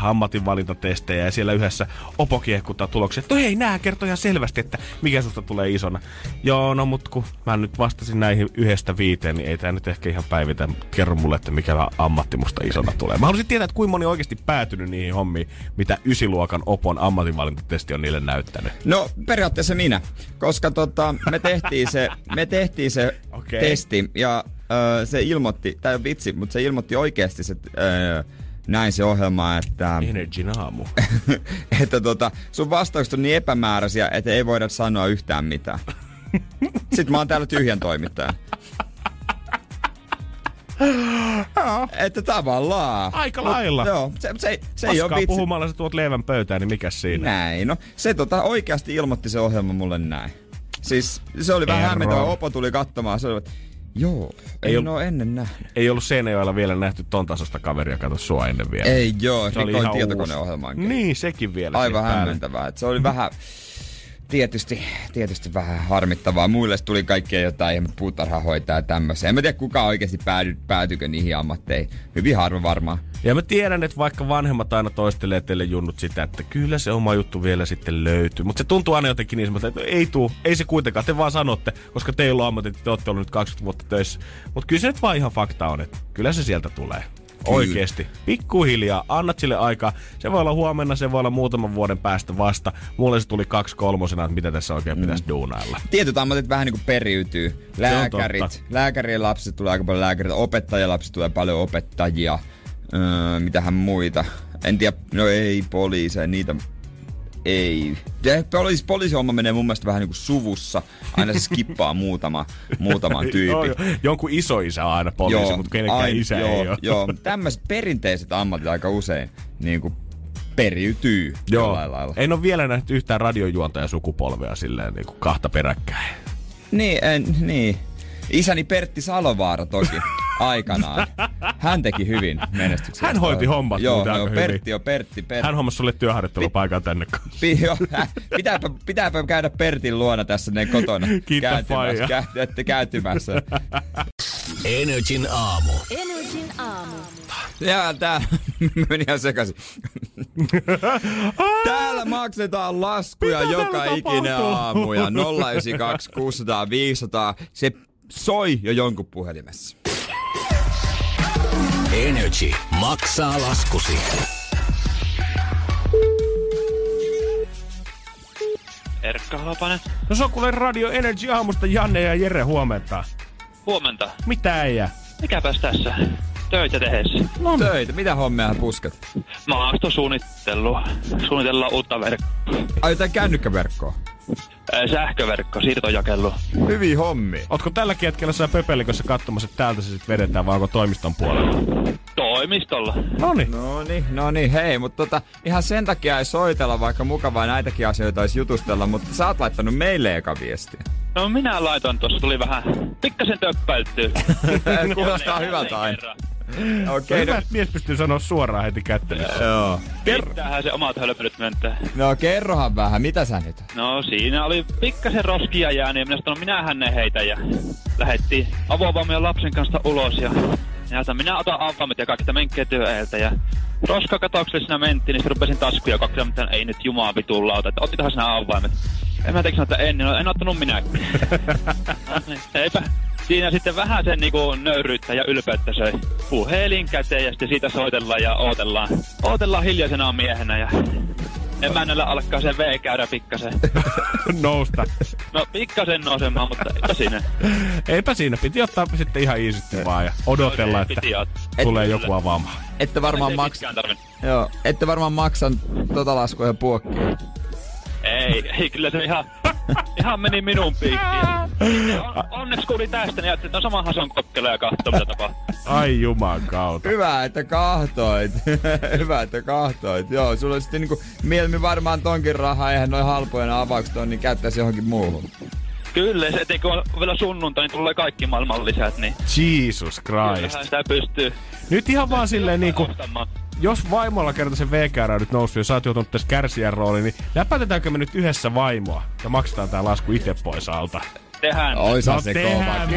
ammatinvalintatestejä ja siellä yhdessä opo kiehkuttaa tuloksia. Että no hei, nää kertoo ihan selvästi, että mikä susta tulee isona. Joo, no mut kun mä nyt vastasin näihin yhdestä viiteen, niin ei tää nyt ehkä ihan päivitä kerro mulle, että mikä ammatti musta isona tulee. Mä haluaisin tietää, että kuinka moni on oikeasti päätynyt niihin hommiin, mitä ysiluokan opon ammatinvalintatesti on niille näyttänyt. No periaatteessa minä, koska tota, me tehtiin se, me tehtiin se Okei. testi ja se ilmoitti, tai on vitsi, mutta se ilmoitti oikeasti se, näin se ohjelma, että, Energin aamu. että tota, sun vastaukset on niin epämääräisiä, että ei voida sanoa yhtään mitään. Sitten mä oon täällä tyhjän toimittaja. että tavallaan. Aika Mut lailla. Joo, se, se, se ei ole vitsi. puhumalla sä tuot leivän pöytään, niin mikä siinä? Näin, no se tota, oikeasti ilmoitti se ohjelma mulle näin. Siis se oli vähän hämmentävä, Opo tuli katsomaan, se oli, että joo, ei en ol- oo ennen nähnyt. Ei ollut Seinäjoella vielä nähty ton tasosta kaveria, kato sua ennen vielä. Ei joo, Se oli rikoin ihan tietokoneohjelmaan. uusi. Niin, sekin vielä. Aivan hämmentävää. se oli vähän, tietysti, tietysti vähän harmittavaa. Muille tuli kaikkea jotain ihme puutarhahoitaa ja tämmöisiä. En mä tiedä kuka oikeasti päädy, päätyykö niihin ammatteihin. Hyvin harva varmaan. Ja mä tiedän, että vaikka vanhemmat aina toistelee teille junnut sitä, että kyllä se oma juttu vielä sitten löytyy. Mutta se tuntuu aina jotenkin niin semmoista, että ei tuu, ei se kuitenkaan, te vaan sanotte, koska teillä on ammatit, te olette ollut nyt 20 vuotta töissä. Mutta kyllä se nyt vaan ihan fakta on, että kyllä se sieltä tulee. Oikeesti. Pikkuhiljaa, annat sille aikaa. Se voi olla huomenna, se voi olla muutaman vuoden päästä vasta. Mulle se tuli kaksi kolmosena, että mitä tässä oikein mm. pitäisi duunailla. Tietyt ammatit vähän niin kuin periytyy. Lääkärit, lääkärien lapset tulee aika paljon lääkäreitä, opettajien lapset tulee paljon opettajia. Öö, mitähän muita. En tiedä, no ei poliiseja, niitä ei. Ja poliisi, poliisihomma menee mun mielestä vähän niin kuin suvussa. Aina se skippaa muutama, muutaman Joo, tyypin. joo. Jonkun iso isä on aina poliisi, mutta kenenkään ai- isä joo, ei ole. Joo, tämmöiset perinteiset ammatit aika usein niin kuin periytyy Joo. lailla. En ole vielä nähnyt yhtään radiojuontaja sukupolvea silleen niin kuin kahta peräkkäin. Niin, en, niin. Isäni Pertti Salovaara toki aikanaan. Hän teki hyvin menestyksellä. Hän hoiti hommat Joo, joo Pertti on Pertti. Pertti. Hän hommasi sulle työharjoittelupaikan tänne kanssa. Pi- joo, pitääpä, pitääpä käydä Pertin luona tässä ne kotona Kiitos, faija. kääntymässä, kä- kääntymässä. Energin aamu. Energin aamu. Ja tää meni ihan sekaisin. Täällä maksetaan laskuja Mitä joka ikinen aamu ja 092 600 500. Se soi jo jonkun puhelimessa. Energy maksaa laskusi. Erkka Haapanen. No se on kuule Radio Energy aamusta Janne ja Jere huomenta. Huomenta. Mitä äijä? Mikäpäs tässä? Töitä tehdessä. No Töitä, mitä hommia puskat? Maastosuunnittelu. Suunnitellaan uutta verkkoa. Ai jotain kännykkäverkkoa. Sähköverkko, siirtojakelu. Hyviä hommia. Ootko tällä hetkellä siellä pöpelikossa katsomassa, että täältä se sitten vedetään, vai onko toimiston puolella? Toimistolla. Noni. No niin, no niin, hei, mutta tota, ihan sen takia ei soitella, vaikka mukavaa näitäkin asioita olisi jutustella, mutta sä oot laittanut meille eka viestiä. No minä laitoin tuossa, tuli vähän pikkasen töppäiltyä. Kuulostaa hyvältä aina. kerran. Okei, Okay, no, että mies pystyy sanoa suoraan heti kättelyssä. joo. Pitäähän se omat hölmölyt myöntää. No kerrohan vähän, mitä sä nyt? No siinä oli pikkasen roskia jäänyt ja minä sanoin, minähän ne heitä ja lähettiin avovamien lapsen kanssa ulos ja minä, sanoin, minä otan avaimet ja kaikki menkkiä työeeltä ja roskakatokselle siinä mentiin, niin sitten rupesin taskuja kaksi, mutta ei nyt jumaa vitun lauta, että ottikohan sinä avaimet. En mä tekin sanoa, että en, niin no, en ottanut minäkin. No niin, Eipä. Siinä sitten vähän sen niinku nöyryyttä ja ylpeyttä söi puhelin käteen ja sitten siitä soitellaan ja ootellaan. Ootellaan hiljaisena miehenä ja emännällä alkaa se V käydä pikkasen. Nousta. No pikkasen nousemaan, mutta eipä siinä. Eipä siinä, piti ottaa sitten ihan iisisti vaan ja odotella, että Piti ottaa. tulee Et- joku avaamaan. Ette varmaan, Ei maks- pitkään tarvinnut. joo, ette varmaan maksan tota laskua ja puokkia. Ei, ei, kyllä se ihan, ihan meni minun piikkiin. On, onneksi kuuli tästä, niin ajattelin, että on sama Hason kokkelo ja kahtoo, mitä tapahtuu. Ai juman kautta. Hyvä, että kahtoit. Hyvä, että kahtoit. Joo, sulla on sitten niinku mieluummin varmaan tonkin rahaa, eihän noin halpoja ne avaukset on, niin käyttäisi johonkin muuhun. Kyllä, se etenkin kun on vielä sunnuntai, niin tulee kaikki maailman lisät, niin Jesus Christ. kyllähän sitä pystyy Nyt ihan vaan silleen niinku, ostamaan. Jos vaimolla kerta se VKR on nyt noussut ja sä oot joutunut tässä kärsijän rooliin, niin läpätetäänkö me nyt yhdessä vaimoa ja maksetaan tää lasku itse pois alta? Tehdään. Oisa se kova. No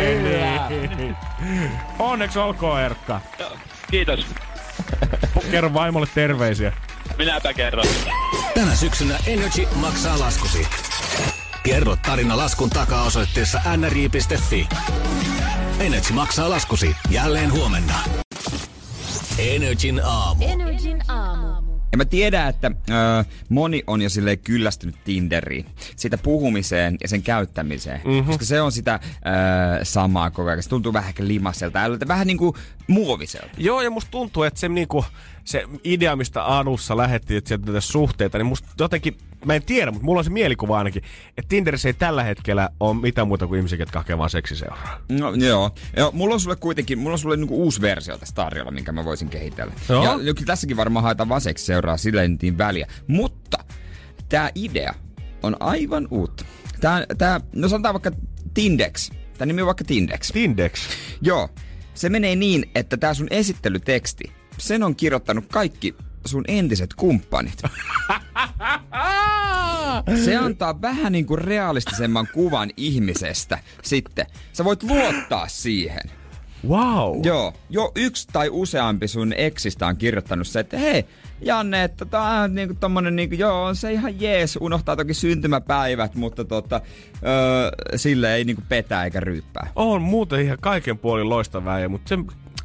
niin. Onneksi olkoon Erkka. Joo, Kiitos. Kerro vaimolle terveisiä. Minäpä kerron. Tänä syksynä Energy maksaa laskusi. Kerro tarina laskun takaa osoitteessa nri.fi. Energy maksaa laskusi jälleen huomenna. Energin aamu. Energin aamu. Ja mä tiedän, että ö, moni on jo silleen kyllästynyt Tinderiin. Siitä puhumiseen ja sen käyttämiseen. Mm-hmm. Koska se on sitä ö, samaa koko ajan. Se tuntuu vähän ehkä limaselta. Älyltä, vähän niinku muoviselta. Joo, ja musta tuntuu, että se, niinku, se idea, mistä alussa lähettiin, että sieltä näitä suhteita, niin musta jotenkin mä en tiedä, mutta mulla on se mielikuva ainakin, että Tinderissä ei tällä hetkellä ole mitään muuta kuin ihmisiä, jotka hakee vaan seksiseuraa. No joo. joo. Mulla on sulle kuitenkin, mulla on sulle niinku uusi versio tästä tarjolla, minkä mä voisin kehitellä. Joo. Ja kyllä tässäkin varmaan haetaan vaseksi seuraa, sillä ei niin väliä. Mutta tämä idea on aivan uutta. Tää, tää, no sanotaan vaikka Tindex. Tämä nimi on vaikka Tindex. Tindex. Joo. Se menee niin, että tämä sun esittelyteksti, sen on kirjoittanut kaikki sun entiset kumppanit. Se antaa vähän niin kuin realistisemman kuvan ihmisestä sitten. Sä voit luottaa siihen. Wow. Joo, jo yksi tai useampi sun eksistä on kirjoittanut se, että hei, Janne, että tää on niinku tommonen niinku, joo, on se ihan jees, unohtaa toki syntymäpäivät, mutta tota, öö, sille ei niinku petä eikä ryyppää. On muuten ihan kaiken puolin loistavaa, mutta se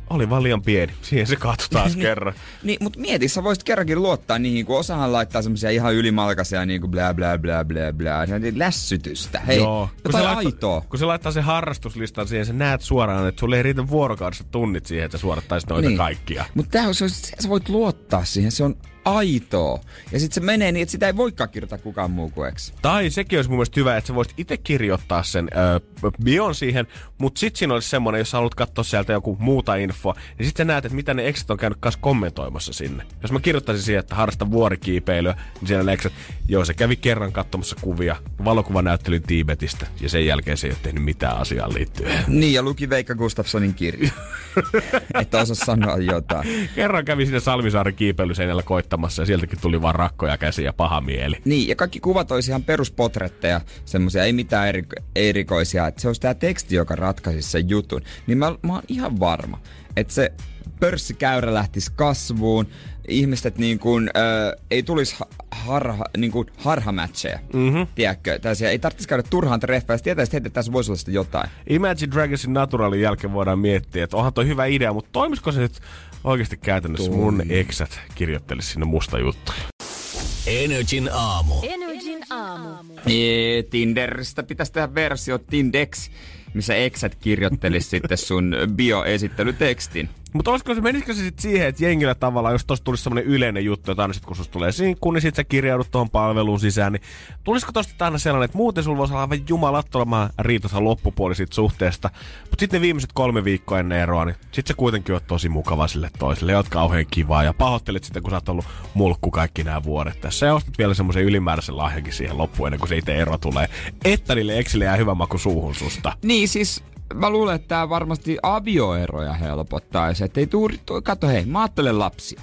oli vaan liian pieni. Siihen se katsoi taas kerran. Niin, mutta mieti, sä voisit kerrankin luottaa niihin, kun osahan laittaa semmosia ihan ylimalkaisia niinku bla bla bla bla bla, se on niin lässytystä. Hei, Joo. jotain se aitoa. laittaa, kun se laittaa sen harrastuslistan siihen, sä näet suoraan, että sulle ei riitä vuorokaudessa tunnit siihen, että sä suorittaisit noita niin. kaikkia. Mutta sä voit luottaa siihen, se on aitoa. Ja sitten se menee niin, että sitä ei voikaan kirjoittaa kukaan muu kuin ex. Tai sekin olisi mun mielestä hyvä, että sä voisit itse kirjoittaa sen ö, bion siihen, mutta sitten siinä olisi semmoinen, jos sä haluat katsoa sieltä joku muuta infoa, niin sitten sä näet, että mitä ne exit on käynyt kanssa kommentoimassa sinne. Jos mä kirjoittaisin siihen, että harrastan vuorikiipeilyä, niin siellä ne exit, joo se kävi kerran katsomassa kuvia valokuvanäyttelyn Tiibetistä, ja sen jälkeen se ei ole tehnyt mitään asiaan liittyen. Niin, ja luki Veikka Gustafssonin kirja. että osaa sanoa jotain. Kerran kävi sinne Salmisaaren kiipeilyseinällä koittamassa, ja sieltäkin tuli vaan rakkoja käsiä ja paha mieli. Niin, ja kaikki kuvat olisi ihan peruspotretteja, semmoisia, ei mitään eri, erikoisia. Että se olisi tämä teksti, joka ratkaisisi sen jutun. Niin mä, mä oon ihan varma, että se pörssikäyrä lähtisi kasvuun, ihmiset niin kuin, ö, ei tulisi ha- harha, niin kuin harhamatcheja, mm-hmm. tiedätkö? Tällaisia, ei tarvitsisi käydä turhaan treffejä, tietäisi heti, että tässä voisi olla jotain. Imagine Dragonsin Naturalin jälkeen voidaan miettiä, että onhan toi hyvä idea, mutta toimisiko se nyt oikeasti käytännössä mun eksät kirjoittelisi sinne musta juttuja? Energin aamu. Energin aamu. Ee, Tinderistä pitäisi tehdä versio Tindex, missä eksät kirjoittelisi sitten sun bioesittelytekstin. Mutta olisiko se, menisikö se sitten siihen, että jengillä tavallaan, jos tosta tulisi semmoinen yleinen juttu, että aina sit kun susta tulee sinkku, niin sit sä kirjaudut tuohon palveluun sisään, niin tulisiko tosta aina sellainen, että muuten sulla voisi olla aivan jumalattomaan riitosa loppupuoli siitä suhteesta, mutta sitten ne viimeiset kolme viikkoa ennen eroa, niin sit se kuitenkin on tosi mukava sille toiselle, ja oot kauhean kivaa, ja pahoittelet sitten, kun sä oot ollut mulkku kaikki nämä vuodet tässä, ja ostat vielä semmoisen ylimääräisen lahjankin siihen loppuun, ennen kuin se itse ero tulee, että niille eksille jää hyvä maku suuhun susta. Niin siis mä luulen, että tämä varmasti avioeroja helpottaisi. Että ei tuu, tuu- kato hei, mä ajattelen lapsia.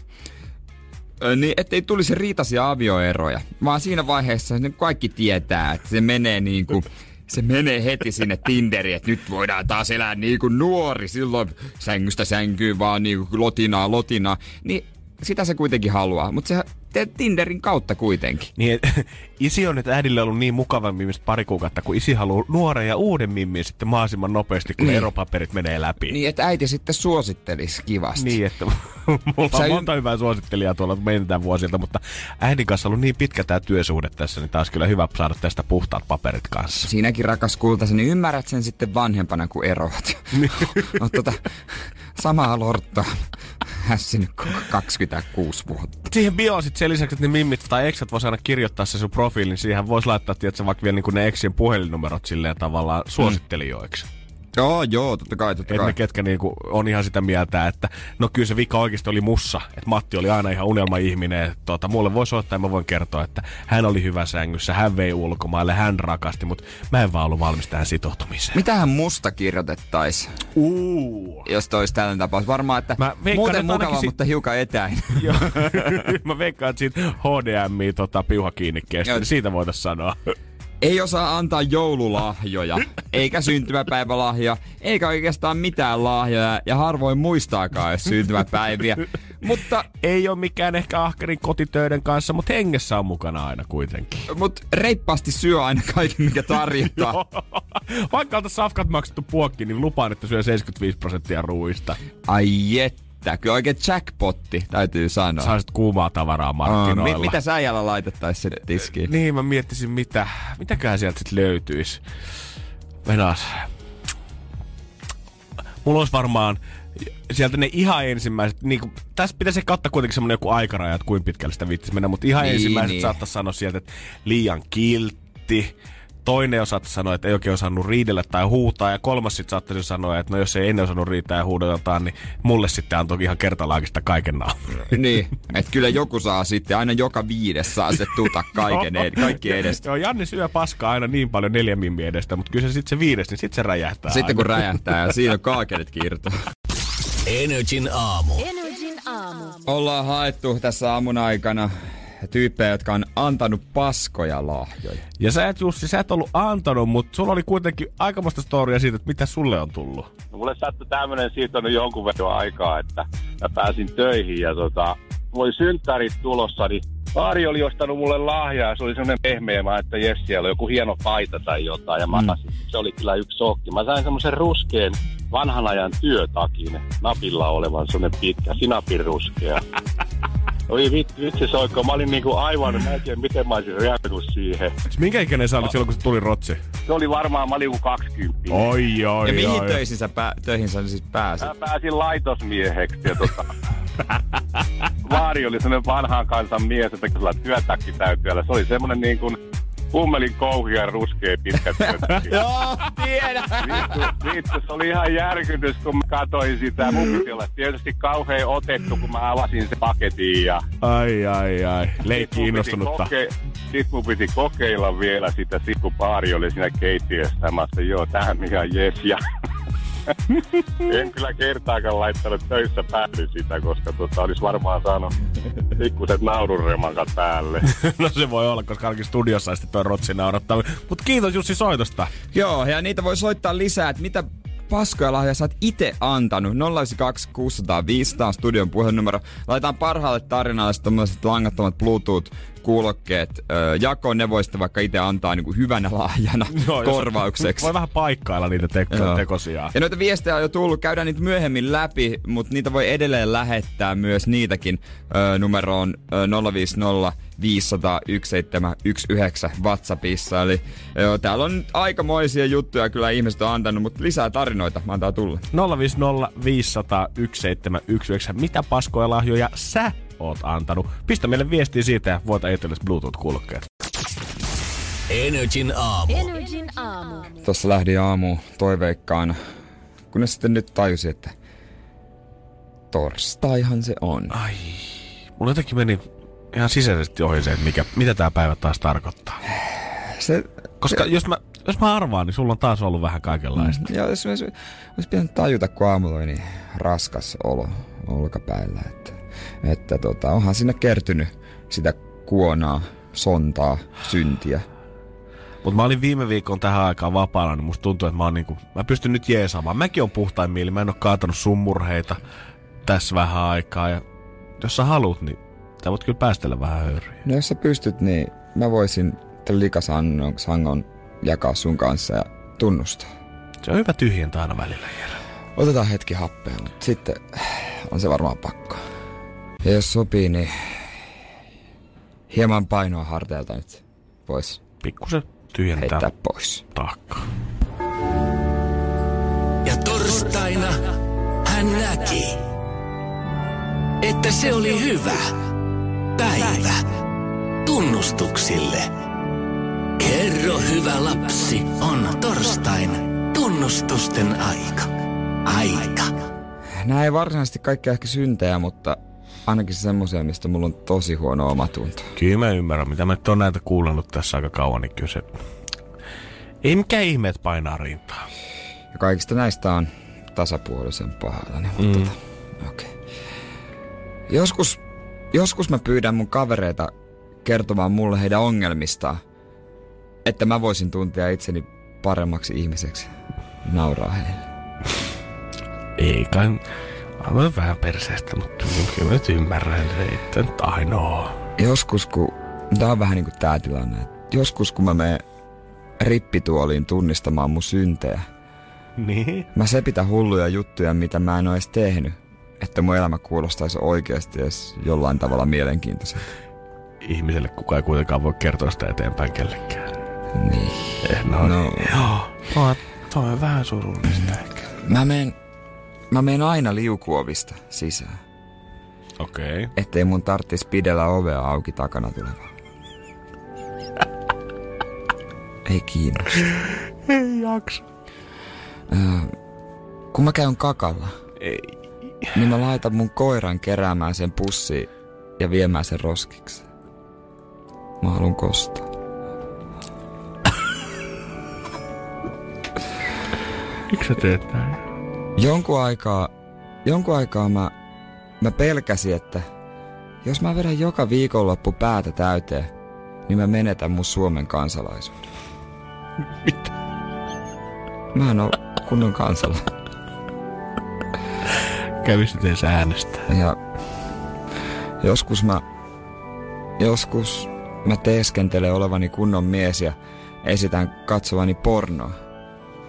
Ö, Niin, ettei tulisi riitaisia avioeroja, vaan siinä vaiheessa ne kaikki tietää, että se menee niin kuin, se menee heti sinne Tinderiin, että nyt voidaan taas elää niin kuin nuori, silloin sängystä sänkyy vaan niin kuin lotinaa, lotinaa. Niin sitä se kuitenkin haluaa, mutta se Tinderin kautta kuitenkin. Niin, isi on nyt äidille ollut niin mukava viimeiset pari kuukautta, kun isi haluaa nuoren ja uuden mimmin sitten mahdollisimman nopeasti, kun Niin. niin. eropaperit menee läpi. Niin, että äiti sitten suosittelisi kivasti. Niin, että mulla Sä on y- monta hyvää suosittelijaa tuolla menetään vuosilta, mutta äidin kanssa on ollut niin pitkä tämä työsuhde tässä, niin taas kyllä hyvä saada tästä puhtaat paperit kanssa. Siinäkin rakas kultasi, niin ymmärrät sen sitten vanhempana, kun eroat. no, tota, samaa lorttaa hässinyt koko 26 vuotta. Siihen bioon sit sen lisäksi, että ne mimmit tai eksät vois aina kirjoittaa se sun profiilin, siihen voisi laittaa, tiedätkö, vaikka vielä niin ne eksien puhelinnumerot silleen tavallaan suosittelijoiksi. Joo, joo, totta kai, totta kai. ne, ketkä niinku on ihan sitä mieltä, että no kyllä se vika oikeasti oli mussa. Että Matti oli aina ihan unelma-ihminen. Että tota, mulle voi soittaa ja mä voin kertoa, että hän oli hyvä sängyssä, hän vei ulkomaille, hän rakasti, mutta mä en vaan ollut valmis tähän sitoutumiseen. Mitähän musta kirjoitettaisiin, Uu. jos toi olisi tällainen tapaus? Varmaan, että Mä veikkaan, muuten mukava, si- mutta hiukan etäin. Joo. mä veikkaan, että siitä HDMI tota, piuha kiinni kesti, niin siitä voitaisiin sanoa. Ei osaa antaa joululahjoja, eikä syntymäpäivälahja, eikä oikeastaan mitään lahjoja, ja harvoin muistaakaan edes syntymäpäiviä. Mutta Ei ole mikään ehkä ahkerin kotitöiden kanssa, mutta hengessä on mukana aina kuitenkin. Mut reippaasti syö aina kaiken, mikä tarjotaan. Vaikka oltaisiin safkat maksettu puokki, niin lupaan, että syö 75 prosenttia ruuista. Ai jettä, kyllä oikein jackpotti, täytyy sanoa. Saisit kuumaa tavaraa Aa, markkinoilla. mi- mitä sä äijällä laitettaisiin tiskiin? Niin, mä miettisin, mitä, mitäköhän sieltä sitten löytyisi. Venas. Mulla olisi varmaan sieltä ne ihan ensimmäiset, niin kuin, tässä pitäisi kattaa kuitenkin semmoinen joku aikaraja, että kuinka pitkälle sitä viittisi mennä, mutta ihan Niin, ensimmäiset niin. saattaa sanoa sieltä, että liian kiltti, toinen osaat sanoa, että ei oikein osannut riidellä tai huutaa, ja kolmas sitten saattaisi sanoa, että no jos ei ennen osannut riittää ja huudetaan, niin mulle sitten antoi ihan kertalaakista kaiken niin, että kyllä joku saa sitten, aina joka viides saa se tuta kaiken, ed- kaikki edestä. Joo, Janni syö paskaa aina niin paljon neljä mimmiä edestä, mutta kyllä se sitten se viides, niin sitten se räjähtää. Sitten kun räjähtää ja siinä on kaakelit kiirto. Energin aamu. Energin aamu. Ollaan haettu tässä aamun aikana tyyppejä, jotka on antanut paskoja lahjoja. Ja sä et Jussi, sä et ollut antanut, mutta sulla oli kuitenkin aikamoista storia siitä, että mitä sulle on tullut. No, mulle sattui tämmönen siitä on jonkun verran aikaa, että mä pääsin töihin ja tota, mulla oli synttärit tulossa, niin Aari oli ostanut mulle lahjaa ja se oli semmoinen pehmeä, mä että jes, siellä on joku hieno paita tai jotain ja mä mm. se oli kyllä yksi sokki. Mä sain semmoisen ruskeen vanhan ajan työtakin, napilla olevan semmoinen pitkä, sinapin ruskea. Oi vitsi, vitsi soikko, mä olin niinku aivan, mä en tiedä miten mä olisin reagoinut siihen. Siis minkä ikäinen sä olit silloin, kun se tuli rotsi? Se oli varmaan, mä olin joku 20. Oi, oi, Ja mihin oi. töihin sä, pää, töihin sä siis pääsit? Mä pääsin laitosmieheksi ja tota... Vaari oli semmoinen vanhan kansan mies, että kun sulla työtakki täytyy olla. Se oli semmoinen niin kuin kummelin kouhia ruskea pitkä työtakki. Joo, tiedän. Vittu, vittu, se oli ihan järkytys, kun mä katsoin sitä. Mun piti olla tietysti kauhean otettu, kun mä avasin se paketin ja... Ai, ai, ai. Leikki innostunutta. koke- Sit mun piti kokeilla vielä sitä, sit kun Paari oli siinä keittiössä. Mä sanoin, joo, tähän ihan jes. Ja en kyllä kertaakaan laittanut töissä päälle sitä, koska tota, olisi varmaan saanut pikkuset naururemakat päälle. no se voi olla, koska ainakin studiossa sitten toi rotsi naurattaa. Mut kiitos Jussi soitosta. Joo, ja niitä voi soittaa lisää, että mitä paskoja lahjoja sä oot itse antanut. 092 600 500 on studion puhelinnumero. Laitetaan parhaalle tarinalle tommoset langattomat Bluetooth-kuulokkeet öö, jakoon. Ne voi sitten vaikka itse antaa niinku hyvänä lahjana Joo, korvaukseksi. Voi vähän paikkailla niitä teko- Joo. tekosiaan. Ja noita viestejä on jo tullut, käydään niitä myöhemmin läpi, mutta niitä voi edelleen lähettää myös niitäkin ö, numeroon ö, 050 500 1719 WhatsAppissa. Eli jo, täällä on nyt aikamoisia juttuja kyllä ihmiset on antanut, mutta lisää tarinoita antaa tulla. 050 500 1719. Mitä paskoja lahjoja sä oot antanut? Pistä meille viestiä siitä ja voita itsellesi Bluetooth-kuulokkeet. Energin aamu. Energin aamu. Tuossa lähdin aamu toiveikkaan, kunnes sitten nyt tajusin, että torstaihan se on. Ai, mulla jotenkin meni ihan sisäisesti ohi se, että mikä, mitä tämä päivä taas tarkoittaa. Se, Koska jos mä, jos mä arvaan, niin sulla on taas ollut vähän kaikenlaista. Ja jos olisi, olisi pitänyt tajuta, kun aamulla oli niin raskas olo olkapäillä, että, että tota, onhan sinne kertynyt sitä kuonaa, sontaa, syntiä. Mutta mä olin viime viikon tähän aikaan vapaana, niin musta tuntuu, että mä, oon niinku, mä pystyn nyt jeesaamaan. Mäkin on puhtain mieli, mä en oo kaatanut sun murheita tässä vähän aikaa. Ja jos sä haluut, niin sä voit kyllä päästellä vähän höyryä. No jos sä pystyt, niin mä voisin tämän likasangon sangon jakaa sun kanssa ja tunnustaa. Se on hyvä tyhjentää aina välillä, Jere. Otetaan hetki happea, mutta sitten on se varmaan pakko. Ja jos sopii, niin hieman painoa harteilta nyt pois Pikkusen tyhjentää heittää pois. taakkaa. Ja torstaina hän näki, että se oli hyvä päivä tunnustuksille. Kerro hyvä lapsi, on torstain tunnustusten aika. Aika. Nämä ei varsinaisesti kaikki ehkä syntejä, mutta ainakin semmoisia, mistä mulla on tosi huono omatunto. Kyllä mä ymmärrän, mitä mä nyt on näitä kuunnellut tässä aika kauan, niin kyllä se... Ei mikään ihme, että painaa rintaa. Ja kaikista näistä on tasapuolisen pahoillani, mutta mm. tota, okei. Okay. Joskus, joskus mä pyydän mun kavereita kertomaan mulle heidän ongelmistaan, että mä voisin tuntea itseni paremmaksi ihmiseksi. Nauraa heille. Ei kai... Aivan vähän perseestä, mutta kyllä mä nyt ymmärrän, että nyt ainoa. Joskus, kun... Tää on vähän niinku tää tilanne. että Joskus, kun mä menen rippituoliin tunnistamaan mun syntejä, Niin? Mä sepitän hulluja juttuja, mitä mä en oo edes tehnyt. Että mun elämä kuulostaisi oikeasti edes jollain tavalla mielenkiintoiselta. Ihmiselle kukaan ei kuitenkaan voi kertoa sitä eteenpäin kellekään. Niin. Eh, no, No. no. Joo, toi, toi on vähän surullista ehkä. Mä menen mä menen aina liukuovista sisään. Okei. Okay. Ettei mun tarttis pidellä ovea auki takana tulevaa. Ei kiinnosta. Ei jaksa. Öö, kun mä käyn kakalla, Ei. niin mä laitan mun koiran keräämään sen pussiin ja viemään sen roskiksi. Mä haluan kostaa. Miksi sä teet näin? Jonkun aikaa, jonkun aikaa mä, mä pelkäsin, että jos mä vedän joka viikonloppu päätä täyteen, niin mä menetän mun Suomen kansalaisuuden. Mitä? Mä en oo kunnon kansalainen. Kävisit edes äänestää. Ja joskus mä, joskus mä teeskentelen olevani kunnon mies ja esitän katsovani pornoa.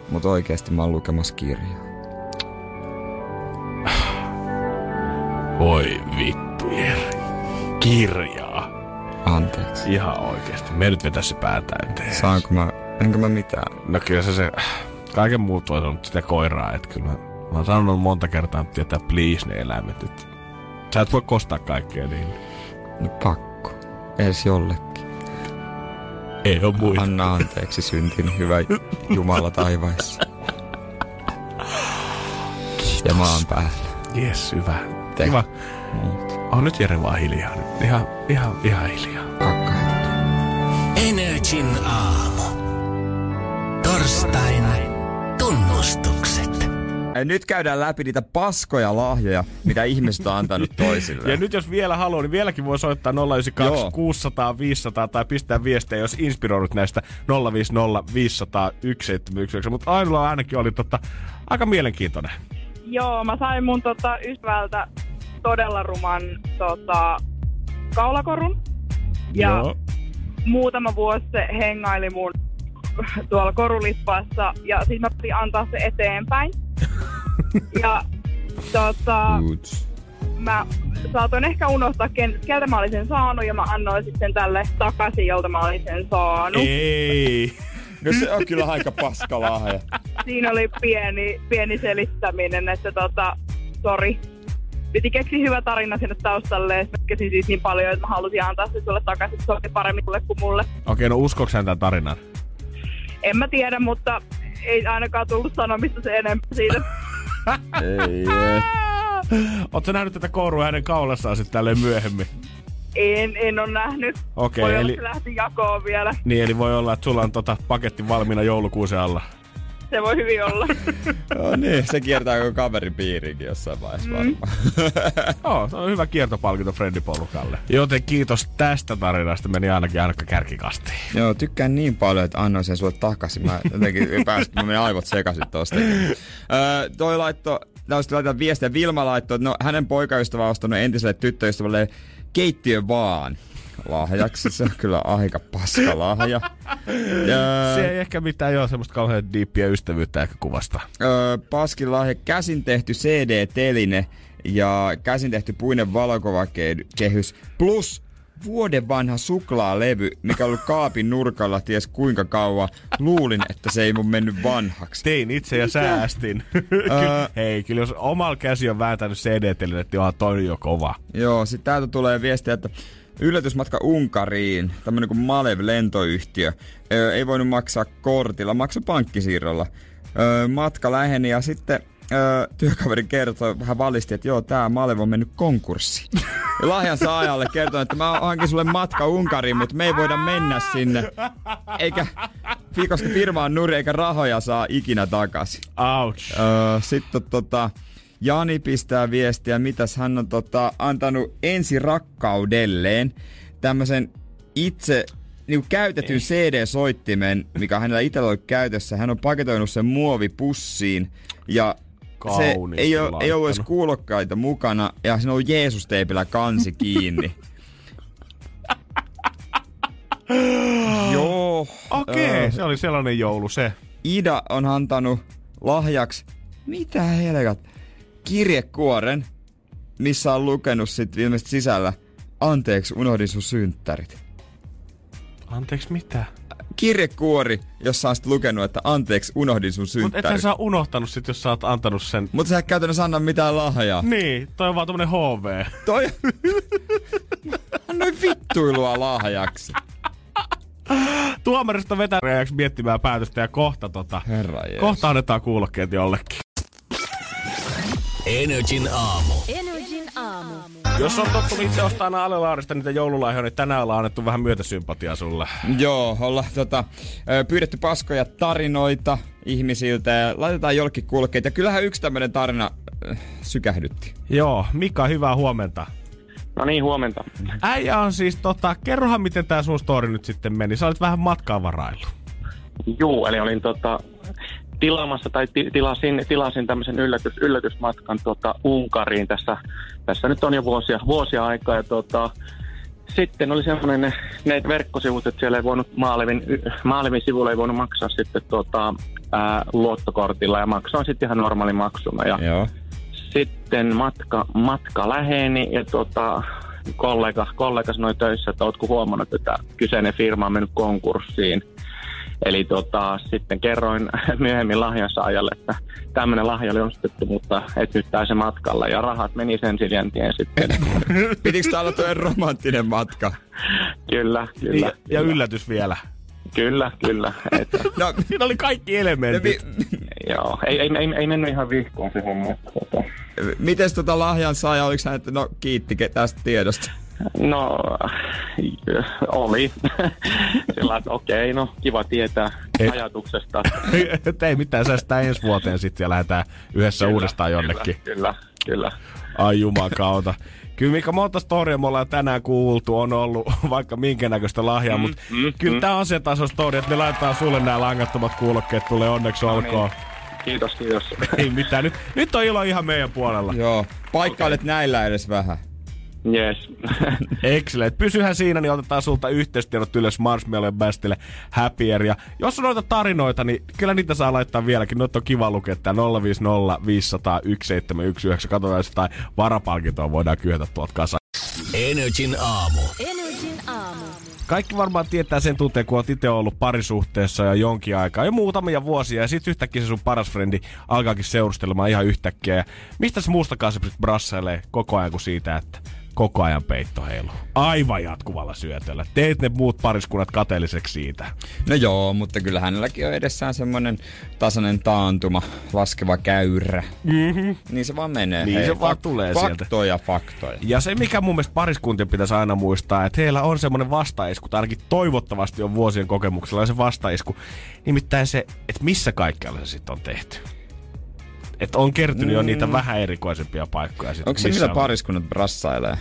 Mutta oikeasti mä oon lukemassa kirjaa. Voi vittu, Jere. Kirjaa. Anteeksi. Ihan oikeesti. Me nyt vetä se pää täyteen. Saanko mä, enkö mä mitään? No kyllä se se... Kaiken muut voi sanoa sitä koiraa, että kyllä mä, mä oon sanonut monta kertaa, että tietää please ne eläimet. Että sä et voi kostaa kaikkea niin. No pakko. Edes jollekin. Ei oo muita. Anna anteeksi syntin, hyvä Jumala taivaissa. Ja maan päällä. Jes, hyvä. Te- Kiva. On nyt Jere vaan hiljaa. Ihan, ihan, ihan hiljaa. Kakkaita. Energin aamu. Torstaina tunnustukset. Nyt käydään läpi niitä paskoja lahjoja, mitä ihmiset on antanut toisille. Ja nyt jos vielä haluaa, niin vieläkin voi soittaa 092 Joo. 600 500 tai pistää viestejä, jos inspiroidut näistä 050 500 1719. Mutta Ainoa ainakin oli tota, aika mielenkiintoinen. Joo, mä sain mun tota, ystävältä todella ruman tota, kaulakorun. Ja Joo. muutama vuosi se hengaili mun tuolla korulippaassa ja sitten mä piti antaa se eteenpäin. ja tota, Uts. mä saatoin ehkä unohtaa, ken, keltä mä olin sen saanut ja mä annoin sitten tälle takaisin, jolta mä olin sen saanut. Ei. No se on kyllä aika paska lahja. Siinä oli pieni, pieni selittäminen, että tota, sori. Piti keksiä hyvä tarina sinne taustalle, ja mä siitä niin paljon, että mä halusin antaa se sulle takaisin, se oli paremmin sulle kuin mulle. Okei, no uskoks hän tämän tarinan? En mä tiedä, mutta ei ainakaan tullut sanomista se enempää siitä. Ei, ei. Oletko nähnyt tätä kourua hänen kaulassaan sitten tälleen myöhemmin? En, en ole nähnyt. Okei, Voi olla, eli- että se lähti jakoon vielä. Niin, eli voi olla, että sulla on tota paketti valmiina joulukuusen alla. Se voi hyvin olla. No niin, se kiertää koko kaverin piiriinkin jossain vaiheessa Mm. varmaan. Joo, se on hyvä kiertopalkinto Freddy Polukalle. Joten kiitos tästä tarinasta, meni ainakin ainakaan kärkikastiin. Joo, tykkään niin paljon, että annoin sen sulle takaisin. Mä jotenkin pääsin, mä menin aivot sekaisin tosta. Öö, toi laitto, tästä laitetaan viestiä. Vilma laittoi, että no, hänen poikaystävä on ostanut entiselle tyttöystävälle keittiö vaan lahjaksi. Se on kyllä aika paska lahja. Ja, Se ei ehkä mitään joo semmoista kauhean diippiä ystävyyttä ehkä kuvasta. öö, paskin lahja, käsin tehty CD-teline ja käsin tehty puinen valokuvakehys plus vuoden vanha suklaalevy, mikä ollut kaapin nurkalla ties kuinka kauan. Luulin, että se ei mun mennyt vanhaksi. Tein itse ja säästin. Kyllä- Hei, kyllä jos omalla käsi on vääntänyt CD-telineet, niin onhan toi jo kova. Joo, sitten täältä tulee viestiä, että yllätysmatka Unkariin, tämmönen kuin Malev-lentoyhtiö, öö, ei voinut maksaa kortilla, maksoi pankkisiirrolla. Öö, matka läheni ja sitten öö, työkaveri kertoi, vähän valisti, että joo, tää Malev on mennyt konkurssiin. Ja lahjan saajalle kertoi, että mä hankin sulle matka Unkariin, mutta me ei voida mennä sinne. Eikä, koska firma on nuri, eikä rahoja saa ikinä takaisin. Ouch. Öö, sitten tota, Jani pistää viestiä, mitäs hän on tota, antanut ensi rakkaudelleen tämmöisen itse niin käytetyn CD-soittimen, mikä hänellä itsellä oli käytössä. Hän on paketoinut sen muovipussiin ja se ei, ole, ei ollut edes kuulokkaita mukana ja siinä on Jeesus-teipillä kansi kiinni. Joo. Okei, öö, se oli sellainen joulu se. Ida on antanut lahjaksi, mitä helkat, kirjekuoren, missä on lukenut sit ilmeisesti sisällä, anteeksi, unohdin sun synttärit. Anteeksi, mitä? Kirjekuori, jossa on sitten lukenut, että anteeksi, unohdin sun Mutta synttärit. ethän sä unohtanut sit, jos sä oot antanut sen. Mutta sä et käytännössä anna mitään lahjaa. Niin, toi on vaan tommonen HV. Toi... Annoin vittuilua lahjaksi. Tuomarista vetäjäksi miettimään päätöstä ja kohta tota... Herra jees. Kohta annetaan kuulokkeet jollekin. Energin aamu. Energin aamu. Jos on tottunut itse ostaa aina Alelaarista niitä joululahjoja, niin tänään ollaan annettu vähän myötäsympatiaa sulle. Joo, olla tota, pyydetty paskoja tarinoita ihmisiltä ja laitetaan jollekin kulkeet. Ja kyllähän yksi tämmönen tarina äh, sykähdytti. Joo, Mika, hyvää huomenta. No niin, huomenta. Äijä on siis tota, kerrohan miten tää sun story nyt sitten meni. Sä olit vähän matkaa varailu. Juu, eli olin tota, tilaamassa tai ti- tilasin, tilasin tämmöisen yllätys, yllätysmatkan tota, Unkariin tässä, tässä nyt on jo vuosia, vuosia aikaa ja tota, sitten oli semmoinen ne, ne verkkosivut, että siellä ei voinut Maalevin, Maalevin sivulla ei voinut maksaa sitten tota, ää, luottokortilla ja maksoin sitten ihan normaali maksuna ja Joo. sitten matka, matka läheni ja tota, kollega, kollega sanoi töissä, että ootko huomannut, että kyseinen firma on mennyt konkurssiin. Eli tota, sitten kerroin myöhemmin lahjansaajalle, että tämmöinen lahja oli ostettu, mutta et nyt pääse matkalle. Ja rahat meni sen sijaan tien sitten. Pitikö tää olla tuo romanttinen matka? kyllä, kyllä. ja yllätys vielä. Kyllä, kyllä. Että, No, Siinä oli kaikki no, elementit. mi- joo, ei, ei, ei, ei, mennyt ihan vihkoon se homma. Tota, mites tota lahjan saaja, oliko hän, että no kiitti tästä tiedosta? No, oli. Sillä että okei, no kiva tietää Et- ajatuksesta. Et ei mitään säästää ensi vuoteen sitten ja lähdetään yhdessä Kyllä, uudestaan jonnekin. Kyllä, kyllä. Ai jumakauta. Kyllä Mika, monta storia me ollaan tänään kuultu, on ollut vaikka minkä näköistä lahjaa, mm, mutta mm, kyllä mm. tää on se taso story, että me laitetaan sulle nämä langattomat kuulokkeet, tulee onneksi olkoon. Kiitos, kiitos. Ei mitään, nyt, nyt on ilo ihan meidän puolella. Joo, paikkailet näillä edes vähän. Yes. Excellent. Pysyhän siinä, niin otetaan sulta yhteystiedot ylös Marshmallow Bastille Happier. Ja jos on noita tarinoita, niin kyllä niitä saa laittaa vieläkin. Noita on kiva lukea. Tää 050 500 1719. Katsotaan, jos jotain varapalkintoa voidaan kyhätä tuolta kasaan. Energin aamu. Energin aamu. Kaikki varmaan tietää sen tunteen, kun oot itse ollut parisuhteessa ja jonkin aikaa, jo muutamia vuosia, ja sitten yhtäkkiä se sun paras frendi alkaakin seurustelemaan ihan yhtäkkiä. Ja mistä se muustakaan se pystyt brassailee koko ajan kuin siitä, että koko ajan peitto heilu. Aivan jatkuvalla syötöllä. Teet ne muut pariskunnat kateelliseksi siitä. No joo, mutta kyllä hänelläkin on edessään semmonen tasainen taantuma, laskeva käyrä. Mm-hmm. Niin se vaan menee. Niin se vaan tulee sieltä. faktoja, faktoja. Ja se, mikä mun mielestä pariskuntien pitäisi aina muistaa, että heillä on semmoinen vastaisku, tai ainakin toivottavasti on vuosien kokemuksella se vastaisku. Nimittäin se, että missä kaikkialla se sitten on tehty. Että on kertynyt mm. jo niitä vähän erikoisempia paikkoja. Sit, Onko se mitä on- pariskunnat brassailee?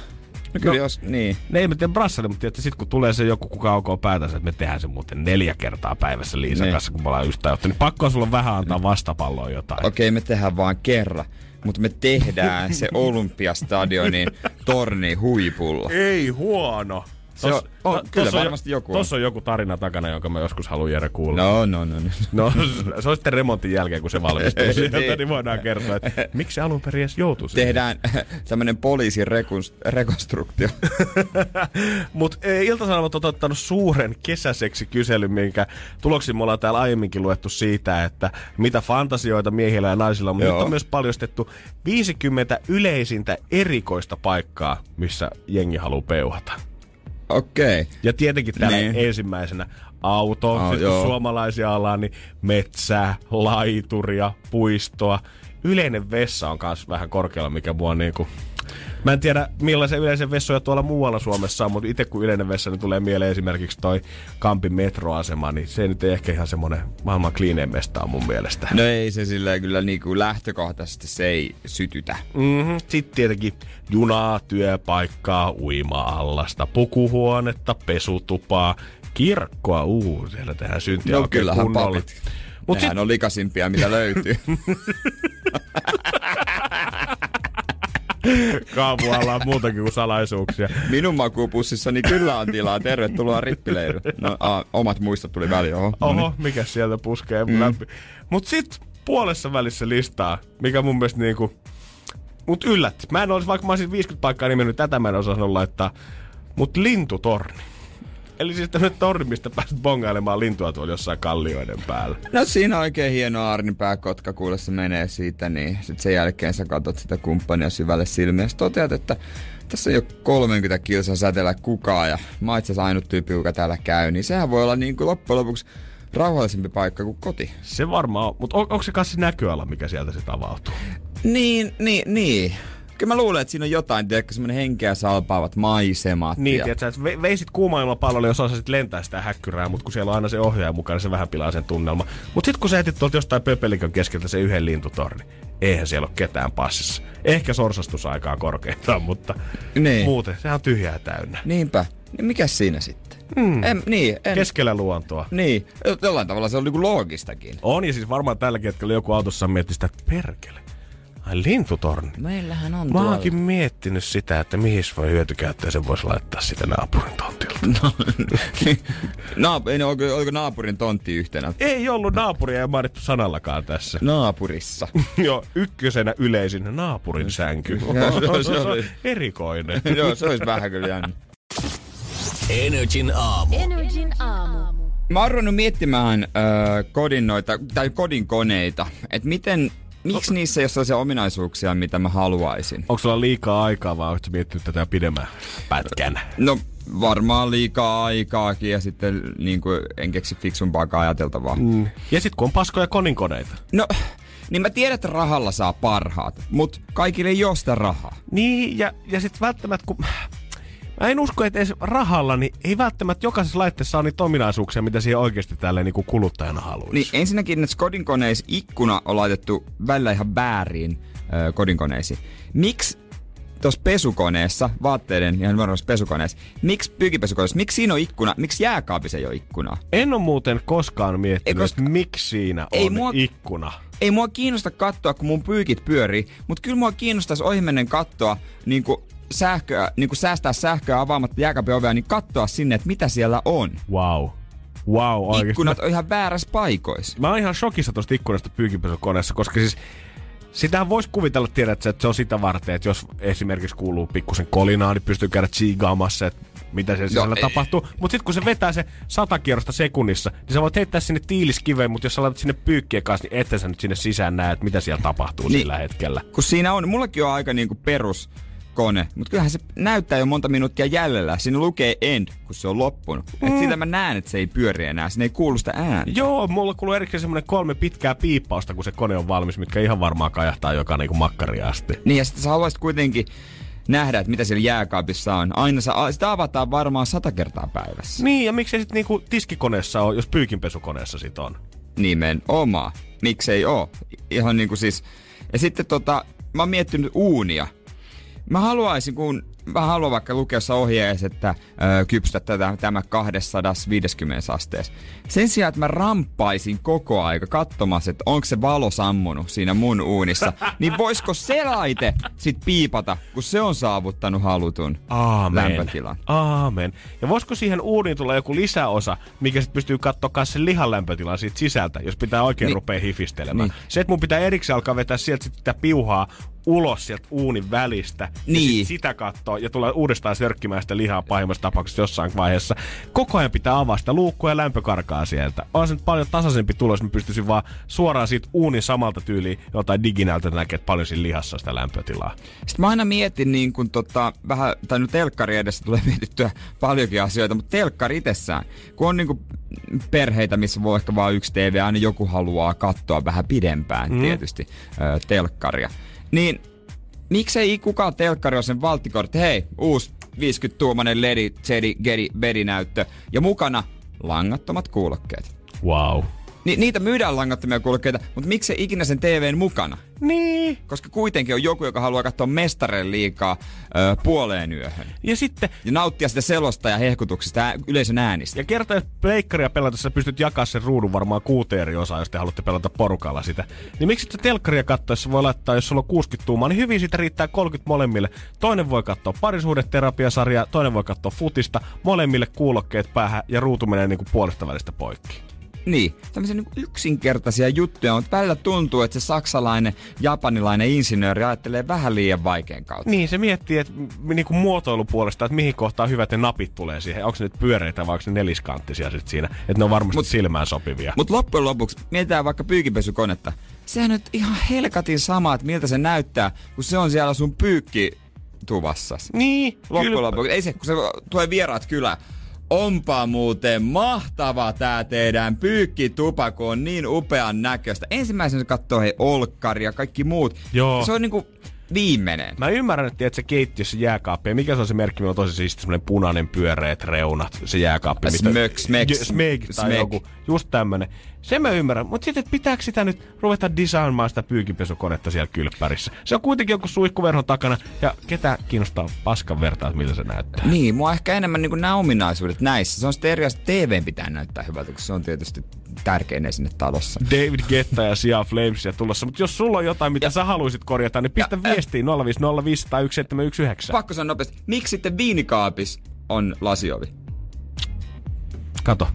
No kyllä No. jos, niin. Ne ei tiedä brassaile, mutta sitten kun tulee se joku, kuka aukoo päätänsä, että me tehdään se muuten neljä kertaa päivässä Liisan Niin. kanssa, kun me ollaan tajuttu, niin pakko sulla vähän antaa vastapalloa jotain. Okei, me tehdään vaan kerran, mutta me tehdään se Olympiastadionin torni huipulla. Ei huono. Se on- on- kyllä tossa varmasti joku on. Tossa on joku tarina takana, jonka mä joskus haluan Jere kuulla. No, no, no. no. No, se on sitten remontin jälkeen, kun se valmistuu sieltä, Niin. niin voidaan kertoa, että miksi se alun perin edes joutui siihen. Tehdään tämmönen poliisin rekons- rekonstruktio. Mutta Ilta-Sanomat on ottanut suuren kesäseksi kyselyn, minkä tuloksia me ollaan täällä aiemminkin luettu siitä, että mitä fantasioita miehillä ja naisilla on. Mutta nyt on myös paljastettu 50 yleisintä erikoista paikkaa, missä jengi haluaa peuhata. Okei. Okay. Ja tietenkin täällä Niin. ensimmäisenä auto, oh, joo. kun suomalaisia ollaan, niin metsää, laituria, puistoa. Yleinen vessa on myös vähän korkealla, mikä mua niinku... Mä en tiedä, millaisia yleisen vessoja tuolla muualla Suomessa on, mutta itse kun yleinen vessa, niin tulee mieleen esimerkiksi toi Kampin metroasema, niin se nyt ei ehkä ihan semmonen maailman kliinein mesta on mun mielestä. No ei se silleen kyllä niinku lähtökohtaisesti se ei sytytä. Mm-hmm. Sitten tietenkin junaa, työpaikkaa, uima-allasta, pukuhuonetta, pesutupaa, kirkkoa, uu, siellä tehdään syntiä No kyllähän kunnolla. papit. Mut Nehän sit, on likaisimpia, mitä löytyy. kaavualla on muutakin kuin salaisuuksia. Minun makuupussissani kyllä on tilaa. Tervetuloa rippileirille. No, a, omat muistot tuli väliin. Oho. Oho, mikä sieltä puskee mm. läpi. Mut sit puolessa välissä listaa, mikä mun mielestä niinku... Mut yllätti. Mä en olisi, vaikka mä olisin 50 paikkaa nimennyt, tätä mä en osannut laittaa. Mut lintutorni. Eli siis tämmönen torni, mistä pääset bongailemaan lintua tuolla jossain kallioiden päällä. No siinä on oikein hieno aarnipääkotka, kuule se menee siitä, niin sit sen jälkeen sä katsot sitä kumppania syvälle silmiä. Sä toteat, että tässä ei ole 30 kilsaa säteellä kukaan ja mä oon itse ainut tyyppi, joka täällä käy, niin sehän voi olla niin kuin loppujen lopuksi rauhallisempi paikka kuin koti. Se varmaan on, mutta on, onko se kanssa näköala, mikä sieltä se avautuu? Niin, niin, niin. Kyllä mä luulen, että siinä on jotain, tiedätkö, semmonen henkeä salpaavat maisemat. Niin, ja... tiedätkö, että ve- veisit kuumailmapallolle, jos osasit lentää sitä häkkyrää, mutta kun siellä on aina se ohjaaja mukana, niin se vähän pilaa sen tunnelma. Mutta sitten kun sä etit tuolta jostain pöpelikön keskeltä se yhden lintutorni, eihän siellä ole ketään passissa. Ehkä sorsastusaikaa korkeintaan, mutta Niin. muuten sehän on tyhjää täynnä. Niinpä. Niin mikäs siinä sitten? Mm. En, niin, en, Keskellä luontoa. niin. Jollain tavalla se on niinku loogistakin. On, ja siis varmaan tälläkin hetkellä joku autossa miettii sitä, että perkele. Ai lintutorni. Meillähän on Mä oonkin miettinyt sitä, että mihin voi hyötykäyttää sen voisi laittaa sitä naapurin tontilta. Naap- ei, oliko, oliko naapurin tontti yhtenä? Ei ollut naapuria ei mainittu sanallakaan tässä. Naapurissa. Joo, ykkösenä yleisin naapurin sänky. Joo, se on oli. erikoinen. Joo, se olisi vähän kyllä jännä. Energin aamu. Energin aamu. Mä oon miettimään äh, kodin noita, tai kodin koneita, että miten, miksi niissä ei ole sellaisia ominaisuuksia, mitä mä haluaisin. Onko sulla liikaa aikaa vai oletko miettinyt tätä pidemmän pätkän? No varmaan liikaa aikaakin ja sitten niin kuin, en keksi fiksumpaakaan ajateltavaa. Mm. Ja sit kun on paskoja koninkoneita. No, niin mä tiedän, että rahalla saa parhaat, mutta kaikille ei ole sitä rahaa. Niin, ja, ja sit välttämättä kun... Mä en usko, että edes rahalla, niin ei välttämättä jokaisessa laitteessa ole niitä ominaisuuksia, mitä siihen oikeasti tälleen niin kuin kuluttajana haluaisi. Niin ensinnäkin näissä kodinkoneissa ikkuna on laitettu välillä ihan väärin ö, kodinkoneisiin. Miksi tuossa pesukoneessa, vaatteiden ihan nuoremmassa pesukoneessa, miksi pyykipesukoneessa, miksi siinä on ikkuna, miksi jääkaapissa ei ole ikkunaa? En ole muuten koskaan miettinyt, Ei, koska- että miksi siinä Ei on mua- ikkuna. Ei mua kiinnosta katsoa, kun mun pyykit pyörii, mutta kyllä mua kiinnostaisi ohimennen katsoa, niin kuin sähköä, niin kuin säästää sähköä avaamatta jääkaapin ovea, niin katsoa sinne, että mitä siellä on. Wow. Wow, oikeesti. Ikkunat on ihan väärässä paikoissa. Mä oon ihan shokissa tosta ikkunasta pyykinpesukoneessa, koska siis Sitähän voisi kuvitella, tiedät, että se on sitä varten, että jos esimerkiksi kuuluu pikkusen kolinaa, niin pystyy käydä tsiigaamassa, että mitä siellä sisällä ei. tapahtuu. Mutta sitten kun se vetää se sata kierrosta sekunnissa, niin sä voit heittää sinne tiiliskiveen, mutta jos sä laitat sinne pyykkien kanssa, niin ette sä nyt sinne sisään näe, että mitä siellä tapahtuu Niin. sillä hetkellä. Kun siinä on, mullakin on aika niinku perus kone, mutta kyllähän se näyttää jo monta minuuttia jäljellä. Siinä lukee end, kun se on loppunut. Mm. Et siitä mä näen, että se ei pyöri enää. Siinä ei kuulu sitä ääntä. Joo, mulla kuuluu erikseen semmonen kolme pitkää piippausta, kun se kone on valmis, mitkä ihan varmaan kajahtaa joka niinku makkaria asti. Niin ja sitten sä haluaisit kuitenkin nähdä, että mitä siellä jääkaapissa on. Aina sä, sitä avataan varmaan sata kertaa päivässä. Niin, ja miksei sitten niinku tiskikoneessa on, jos pyykinpesukoneessa sit on? Nimenomaan. Miksei oo? Ihan niinku siis... Ja sitten tota, mä oon miettinyt uunia. Mä haluaisin, kun mä haluan vaikka lukea ohjeessa, että ö, kypsytä tätä, tämä 250 asteessa. Sen sijaan, että mä ramppaisin koko aika katsomassa, että onko se valo sammunut siinä mun uunissa, niin voisiko se laite sit piipata, kun se on saavuttanut halutun Aamen. lämpötilan? Aamen. Ja voisiko siihen uuniin tulla joku lisäosa, mikä sitten pystyy katsoa myös sen lihan lämpötilan siitä sisältä, jos pitää oikein Niin. niin. rupea hifistelemään. Niin. Niin. Se, että mun pitää erikseen alkaa vetää sieltä sit sitä piuhaa ulos sieltä uunin välistä. Ja Niin. sit sitä katsoa ja tulla uudestaan sörkkimään sitä lihaa pahimmassa tapauksessa jossain vaiheessa. Koko ajan pitää avaa sitä luukkua ja lämpö karkaa sieltä. On se nyt paljon tasaisempi tulos, mä pystyisin vaan suoraan siitä uunin samalta tyyliin jotain diginältä näkee, että paljon siinä lihassa sitä lämpötilaa. Sitten mä aina mietin niin kun tota, vähän, tai nyt telkkari edessä tulee mietittyä paljonkin asioita, mutta telkkari itsessään, kun on niin kuin perheitä, missä voi ehkä vain yksi TV, aina joku haluaa katsoa vähän pidempään mm. tietysti ö, telkkaria. Niin miksei kukaan telkkari ole sen valttikortti, hei, uusi 50-tuumainen LED, Jedi, Gedi, Bedi-näyttö ja mukana langattomat kuulokkeet. Wow. Ni, niitä myydään langattomia kuulokkeita, mutta miksei ikinä sen TVn mukana? Niin. Koska kuitenkin on joku, joka haluaa katsoa mestareen liikaa ö, puoleen yöhön. Ja sitten Ja nauttia sitä selosta ja hehkutuksista ja yleisön äänistä. Ja kerta, jos pleikkaria pelata, sä pystyt jakaa sen ruudun varmaan kuuteen eri osaa, jos te haluatte pelata porukalla sitä. Niin miksi sitten telkkaria katsoessa voi laittaa, jos sulla on 60 tuumaa, niin hyvin siitä riittää 30 molemmille. Toinen voi katsoa parisuhdeterapiasarjaa, toinen voi katsoa futista, molemmille kuulokkeet päähän ja ruutu menee niinku puolesta välistä poikki. Niin, tämmöisiä niin yksinkertaisia juttuja, mutta välillä tuntuu, että se saksalainen, japanilainen insinööri ajattelee vähän liian vaikean kautta. Niin, se miettii, että niin kuin muotoilupuolesta, että mihin kohtaan hyvät ne napit tulee siihen. Onko ne nyt pyöreitä vai onko ne neliskanttisia sit siinä. Että ne on varmasti Mut, silmään sopivia. Mutta loppujen lopuksi mietitään vaikka pyykinpesukonetta. Sehän on nyt ihan helkatin sama, että miltä se näyttää, kun se on siellä sun pyykki tuvassa. Niin, Loppujen lopuksi. Ei se, kun se tulee vieraat kylään. Onpa muuten mahtava tää teidän pyykkitupa, kun on niin upean näköistä. Ensimmäisenä se katsoo hei olkkari ja kaikki muut. Joo. Se on niinku viimeinen. Mä ymmärrän, että tiedät, se keittiössä jääkaappi. Ja mikä se on se merkki? Meillä on tosi siisti semmonen punainen pyöreät reunat. Se jääkaappi. Smök, smek, J- Smeg tai smek. joku. Just tämmönen. Se mä ymmärrän. Mutta sitten, että pitääkö sitä nyt ruveta designamaan sitä pyykinpesukonetta siellä kylppärissä? Se on kuitenkin joku suihkuverhon takana. Ja ketä kiinnostaa paskan vertaa, miltä se näyttää? Niin, mua ehkä enemmän niin nämä ominaisuudet näissä. Se on sitten eri asia, TV pitää näyttää hyvältä, koska se on tietysti tärkein esine talossa. David Getta ja Sia Flamesia tulossa. Mutta jos sulla on jotain, mitä ja, sä haluaisit korjata, niin pistä Ja, äh, viestiin 050501719. Pakko sanoa nopeasti, miksi sitten viinikaapis on lasiovi? Kato.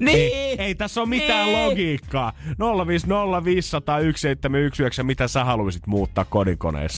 Niin! Ei, ei tässä ole mitään Niin. logiikkaa. 050501719, mitä sä haluaisit muuttaa kodinkoneessa.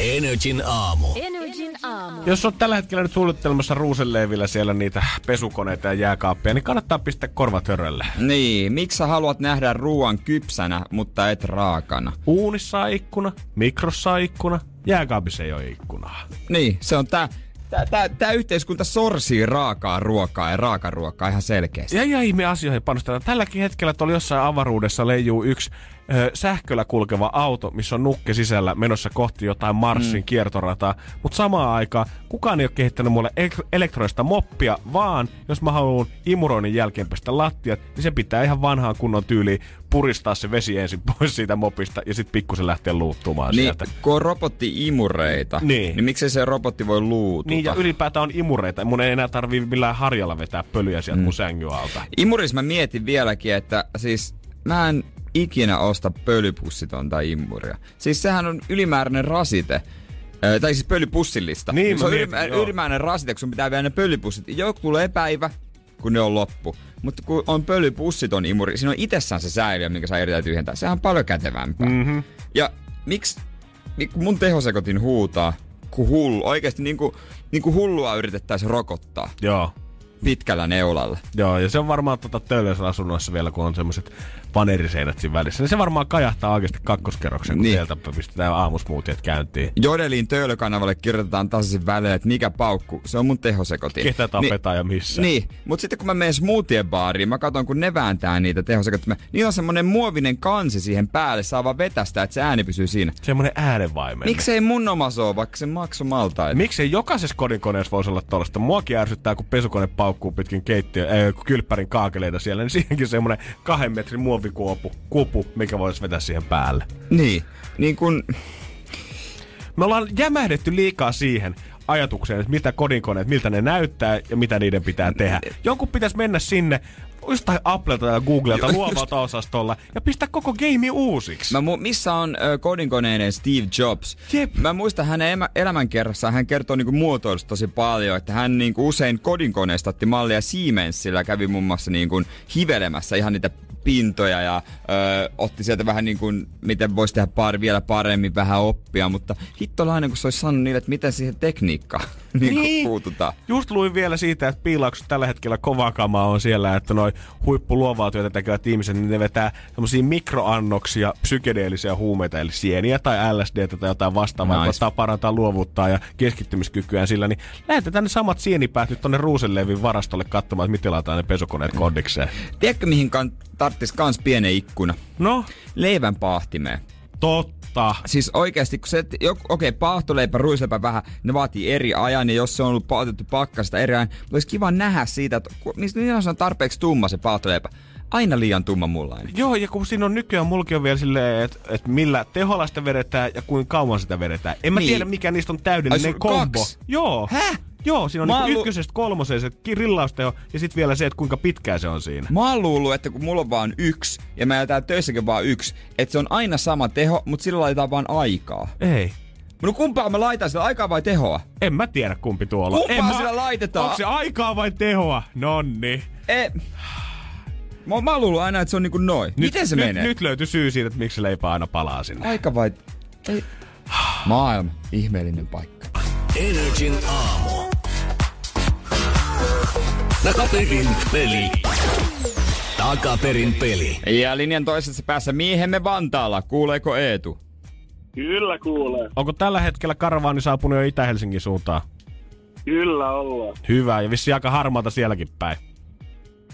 Energin aamu. Energin aamu. Jos oot tällä hetkellä nyt suunnittelemassa Ruusenleivillä siellä niitä pesukoneita ja jääkaappia, niin kannattaa pistää korvat hörölle. Niin, miksi sä haluat nähdä ruoan kypsänä, mutta et raakana? Uunissa on ikkuna, mikrossa on ikkuna, jääkaapissa ei ole ikkunaa. Niin, se on tää, tää, tää, tää yhteiskunta sorsii raakaa ruokaa ja raakaruokaa ihan selkeästi. Ja, ja ihme asioihin panostetaan. Tälläkin hetkellä tuolla jossain avaruudessa leijuu yksi ö, sähköllä kulkeva auto, missä on nukke sisällä menossa kohti jotain Marsin mm. kiertorataa. Mutta samaan aikaan kukaan ei ole kehittänyt mulle ek- elektronista moppia, vaan jos mä haluan imuroinnin jälkeen pestä lattiat, niin se pitää ihan vanhaan kunnon tyyliin puristaa se vesi ensin pois siitä mopista ja sitten pikkusen lähteä luuttumaan Niin, sieltä. kun on robotti-imureita, Niin. niin miksei se robotti voi luututa? Niin ja ylipäätään on imureita. Mun ei enää tarvii millään harjalla vetää pölyä sieltä mm. mun sängyn alta. Imuris mä mietin vieläkin, että siis mä en ikinä osta pölypussitonta imuria. Siis sehän on ylimääräinen rasite. Tai siis pölypussillista. Niin, se on mietin, ylimä- ylimääräinen rasite, kun sun pitää viedä ne pölypussit. Joku tulee päivä, kun ne on loppu. Mutta kun on pölypussiton imuri, siinä on itsessään se säiliö, minkä saa erittäin tyhjentää. Sehän on paljon kätevämpää. Mm-hmm. Ja miksi kun mun tehosekotin huutaa, kun hullu, oikeasti niin kuin, niin kuin hullua yritettäisiin rokottaa Joo. pitkällä neulalla. Joo, ja se on varmaan tota töölössä asunnoissa vielä, kun on semmoiset paneeriseinät siinä välissä. Niin se varmaan kajahtaa oikeasti kakkoskerroksen, kun Niin. sieltä pistetään aamusmuutiet käyntiin. Jodelin töölökanavalle kirjoitetaan tasaisin välein, että mikä paukku, se on mun tehosekotin. Ketä tapetaan ja missä. Niin, mutta sitten kun mä menen smoothie baariin, mä katson kun ne vääntää niitä tehosekottimia, niin on semmonen muovinen kansi siihen päälle, saa vaan vetästä, että se ääni pysyy siinä. Semmoinen äänenvaimen. Miksei mun oma ole, vaikka se maksoi maltaita? Miksei jokaisessa kodinkoneessa voisi olla tollasta? Muakin ärsyttää, kun pesukone paukkuu pitkin keittiö, äh, kylppärin kaakeleita siellä, niin siihenkin semmoinen kahden metrin muovikuopu, kupu, mikä voisi vetää siihen päälle. Niin, niin kun... Me ollaan jämähdetty liikaa siihen ajatukseen, että mitä kodinkoneet, miltä ne näyttää ja mitä niiden pitää tehdä. Jonkun pitäisi mennä sinne jostain Applelta ja Googlelta luovalta osastolla ja pistää koko game uusiksi. Mä mu- missä on ö, kodinkoneiden Steve Jobs? Jep. Mä muistan hänen emä- elämänkerrassaan, hän kertoo niinku muotoilusta tosi paljon, että hän niinku usein kodinkoneesta otti mallia Siemensillä, kävi muun muassa niinku hivelemässä ihan niitä pintoja ja ö, otti sieltä vähän niin kuin, miten voisi tehdä par, vielä paremmin, vähän oppia, mutta hittolainen, kun se olisi sanonut niille, että miten siihen tekniikkaan niin Niin. puututaan. Just luin vielä siitä, että piilaukset tällä hetkellä kovaa kamaa on siellä, että noi huippuluovaa työtä tekevät ihmiset, niin ne vetää semmosia mikroannoksia psykedeellisiä huumeita, eli sieniä tai LSD tai jotain vastaavaa, Nice. jotta parantaa luovuuttaa ja keskittymiskykyään sillä, niin lähetetään ne samat sienipäät nyt tonne Ruusenlevin varastolle katsomaan, että miten laitetaan ne pesukoneet kodikseen. Tiedätkö, mihin kan, tarttis kans pienen ikkuna? No, Leivän paahtimeen. totta. Siis oikeasti, kun se, okei, okay, paahtoleipä, ruisleipä vähän, ne vaatii eri ajan, ja jos se on ollut otettu pakkasta eri ajan, olisi kiva nähdä siitä, että missä niin on tarpeeksi tumma se paahtoleipä. Aina liian tumma mullainen. Joo, ja kun siinä on nykyään mulki on vielä silleen, että et millä teholla sitä vedetään ja kuinka kauan sitä vedetään. En mä Niin. tiedä, mikä niistä on Ai, täydellinen on kombo. kaksi? Joo. Häh? Joo, siinä on Mä niinku oon lu- ykkösestä kolmoseen se grillausteho ja sitten vielä se, että kuinka pitkään se on siinä. Mä oon luullut, että kun mulla on vaan yksi, ja mä jätän töissäkin vaan yksi, että se on aina sama teho, mutta sillä laitetaan vaan aikaa. Ei. No kumpaa mä laitan sillä aikaa vai tehoa? En mä tiedä kumpi tuolla. Kumpaa en mä... sillä laitetaan? Onko se aikaa vai tehoa? Nonni. E- Mä, mä oon luullut aina, että se on niinku noin. Miten se nyt, menee? Nyt löytyi syy siitä, että miksi se leipä aina palaa sinne. Aika vai... Ei. Maailma. Ihmeellinen paikka. Energin aamu. Takaperin peli. Takaperin peli. Ja linjan toisessa päässä miehemme Vantaalla. Kuuleeko Eetu? Kyllä kuulee. Onko tällä hetkellä karavaani saapunut jo Itä-Helsingin suuntaan? Kyllä ollaan. Hyvä, ja vissi aika harmaata sielläkin päin.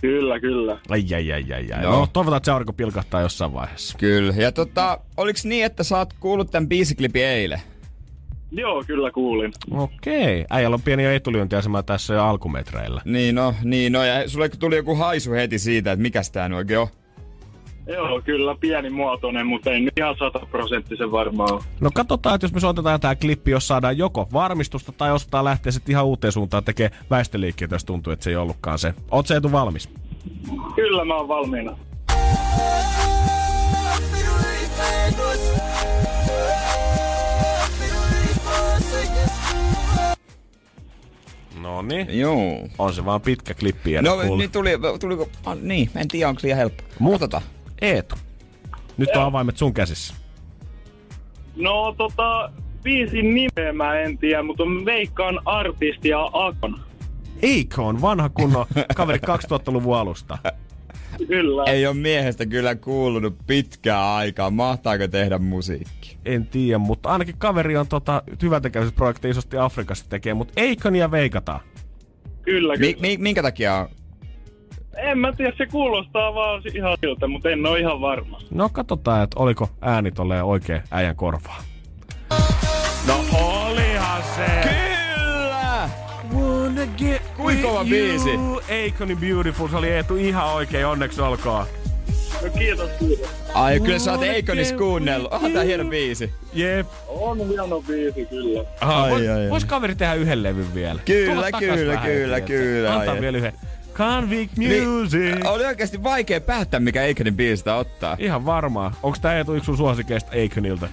Kyllä, kyllä. Ai, ai, ai, ai, ai. Joo. No, toivotaan, että se aurinko pilkahtaa jossain vaiheessa. Kyllä. Ja tota, oliks niin, että sä oot kuullut tämän biisiklipin eilen? Joo, kyllä kuulin. Okei. Äijällä on pieni jo etulyöntiasema tässä jo alkumetreillä. Niin no, niin no. Ja sulle tuli joku haisu heti siitä, että mikä tää nyt oikein on. Joo, kyllä pienimuotoinen, mutta en nyt ihan sataprosenttisen varmaan ole. No katsotaan, että jos me soitetaan tää klippi, jos saadaan joko varmistusta tai osataan lähteä sitten ihan uuteen suuntaan tekemään väistöliikkeitä, jos tuntuu, että se ei ollutkaan se. Oot se etu valmis? Kyllä mä oon valmiina. No niin. Joo. On se vaan pitkä klippi. ja No kuule. niin tuli, tuliko, ah, niin, en tiedä onko liian helppo. Katsotaan. Eetu. Nyt on avaimet sun käsissä. No tota, biisin nimeä mä en tiedä, mutta veikkaan artistia Akon. Eikon, vanha kunnon kaveri 2000-luvun alusta. Kyllä. Ei ole miehestä kyllä kuulunut pitkää aikaa. Mahtaako tehdä musiikki? En tiedä, mutta ainakin kaveri on tota, hyväntekeväisyysprojekti isosti Afrikassa tekee, mutta Eikonia veikataan. Kyllä, kyllä. Mi- mi- minkä takia En mä tiedä, se kuulostaa vaan ihan siltä, mutta en ole ihan varma. No katsotaan, että oliko ääni tolleen oikein äijän korvaa. No olihan se! Kyllä! Kuinka kova biisi? you. Eikonin Beautiful, se oli Eetu ihan oikein, onneksi olkoon. No kiitos, kiitos. Ai, kyllä sä oot Eikonis kuunnellut. Onhan tää hieno biisi. Jep. On hieno biisi, kyllä. Ai, vois, ai, ai. vois kaveri tehdä yhden levyn vielä? Kyllä, kyllä, kyllä, kyllä, Antaa ai. vielä yhden. Convict Niin, Music. oli oikeasti vaikea päättää, mikä Eikonin biisistä ottaa. Ihan varmaa. Onks tää Eetu yksi sun suosikeista Eikonilta?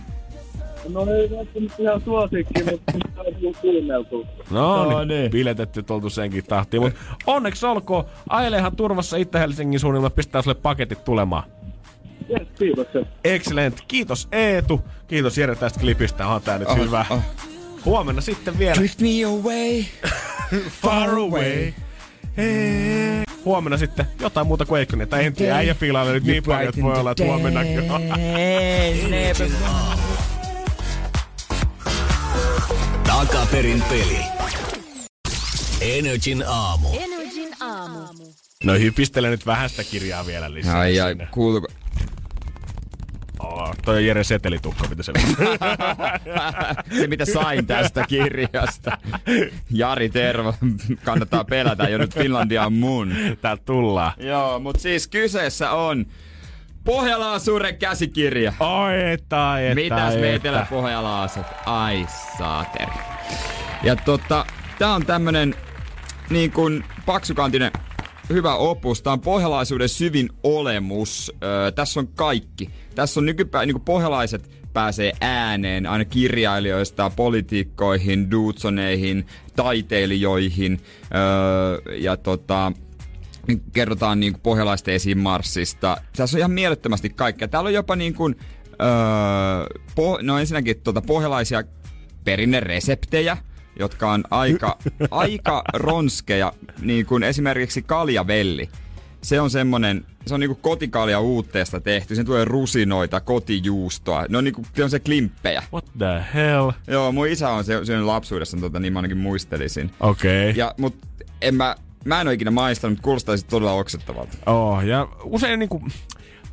No ei tässä nyt ihan suosikki, mutta on kuunneltu. No, No niin, niin. biletetty tultu senkin tahtiin. Mut onneksi olkoon. Ajelehan turvassa Itä-Helsingin suunnilla, pistää sulle paketit tulemaan. Yes, kiitos. Excellent. Kiitos Eetu. Kiitos Jere tästä klipistä. On tää nyt Oh, hyvä. oh. Huomenna sitten vielä Drift me away. Far Away. Hey. Huomenna sitten jotain muuta kuin Eikkonen. Tai en tiedä, äijä fiilailee nyt niin paljon, että voi olla, että huomennakin on. Takaperin peli. Energin aamu. Energin aamu. No hypistele nyt vähän sitä kirjaa vielä lisää. Ai ai, sinne. kuuluuko? Oh, toi on Jere setelitukka, mitä se Se mitä sain tästä kirjasta. Jari Tervo, kannattaa pelätä jo nyt Finlandia on mun. Täältä tullaan. Joo, mutta siis kyseessä on Pohjolaan suuren käsikirja. Oi, että, että, Mitäs että. me etelä-pohjalaiset? Ai saateri. Ja tota, tää on tämmönen niin kuin paksukantinen hyvä opus. Tää on pohjalaisuuden syvin olemus. Öö, tässä on kaikki. Tässä on nykypäivä, niin kuin pohjalaiset pääsee ääneen aina kirjailijoista, politiikkoihin, duutsoneihin, taiteilijoihin. Öö, ja tota, kerrotaan niin kuin pohjalaisten esiin Marsista. Tässä on ihan mielettömästi kaikkea. Täällä on jopa niin kuin, öö, po, no ensinnäkin tuota, pohjalaisia perinnereseptejä, jotka on aika, aika ronskeja, niin kuin esimerkiksi kaljavelli. Se on semmonen, se on niinku kotikalja uutteesta tehty. Sen tulee rusinoita, kotijuustoa. Ne on niinku, se on se klimppejä. What the hell? Joo, mun isä on se- syönyt lapsuudessa, tota, niin mä ainakin muistelisin. Okei. Okay. Ja, mut en mä, mä en ole ikinä maistanut, mutta kuulostaisi todella oksettavalta. Oh, ja usein niinku...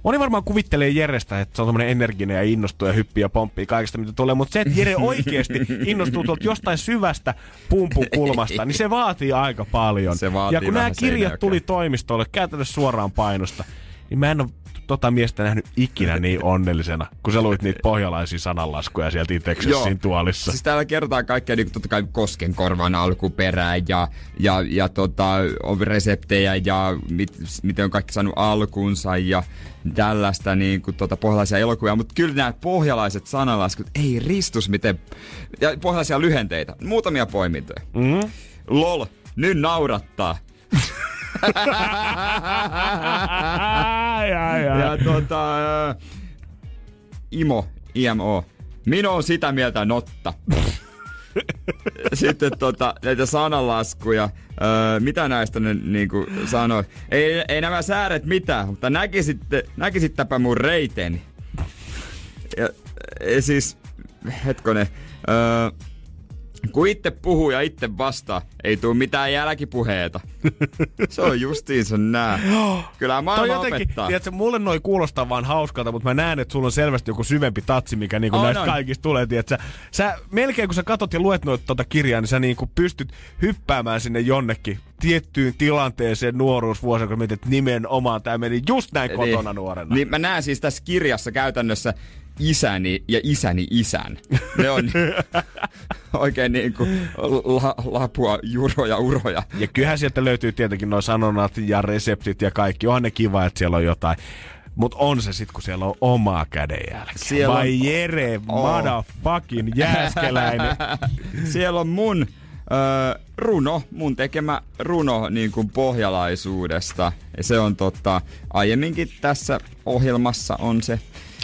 Moni varmaan kuvittelee Jerestä, että se on semmoinen energinen ja innostuu ja hyppii ja pomppii kaikesta, mitä tulee. Mutta se, että Jere oikeasti innostuu tuolta jostain syvästä pumpun kulmasta, niin se vaatii aika paljon. Se vaatii ja kun nämä kirjat tuli toimistolle käytännössä suoraan painosta, niin mä en ole tota miestä nähnyt ikinä niin onnellisena, kun sä luit niitä pohjalaisia sananlaskuja sieltä siinä tuolissa. Siis täällä kerrotaan kaikkea niin totta kai koskenkorvan alkuperää ja, ja, ja tota, on reseptejä ja mit, miten on kaikki saanut alkunsa ja tällaista niin kuin, tota, pohjalaisia elokuvia. Mutta kyllä nämä pohjalaiset sananlaskut, ei ristus miten, ja pohjalaisia lyhenteitä. Muutamia poimintoja. Mm? LOL, nyt naurattaa. ai, ai. Ja tota, Imo, IMO. Minä on sitä mieltä notta. Sitten tota, näitä sananlaskuja. Öö, mitä näistä ne niinku sanoi? Ei, ei nämä sääret mitään, mutta näkisitte, näkisittepä mun reiteni. Ja, ja siis, hetkonen. Öö, kun itse puhuu ja itse vastaa, ei tuu mitään jälkipuheita. Se on justiinsa nää. Kyllä Toi maailma jotenkin, opettaa. tiedätkö, mulle noi kuulostaa vaan hauskalta, mutta mä näen, että sulla on selvästi joku syvempi tatsi, mikä niinku On, näistä on. kaikista tulee. Tiedätkö, sä, melkein kun sä katot ja luet noita tota kirjaa, niin sä niinku pystyt hyppäämään sinne jonnekin tiettyyn tilanteeseen nuoruusvuosina, kun mietit, että nimenomaan tämä meni just näin kotona nuorena. Niin mä näen siis tässä kirjassa käytännössä isäni ja isäni isän. Ne on oikein niin kuin la, lapua, juroja, uroja. Ja kyllähän sieltä löytyy tietenkin nuo sanonnat ja reseptit ja kaikki. Onhan ne kiva, että siellä on jotain. Mutta on se sit, kun siellä on omaa kädenjälkeä. Siellä Vai on- Jere, Oh. motherfucking jääskeläinen. Siellä on mun ö, runo, mun tekemä runo niin kuin pohjalaisuudesta. Ja se on tota, aiemminkin tässä ohjelmassa on se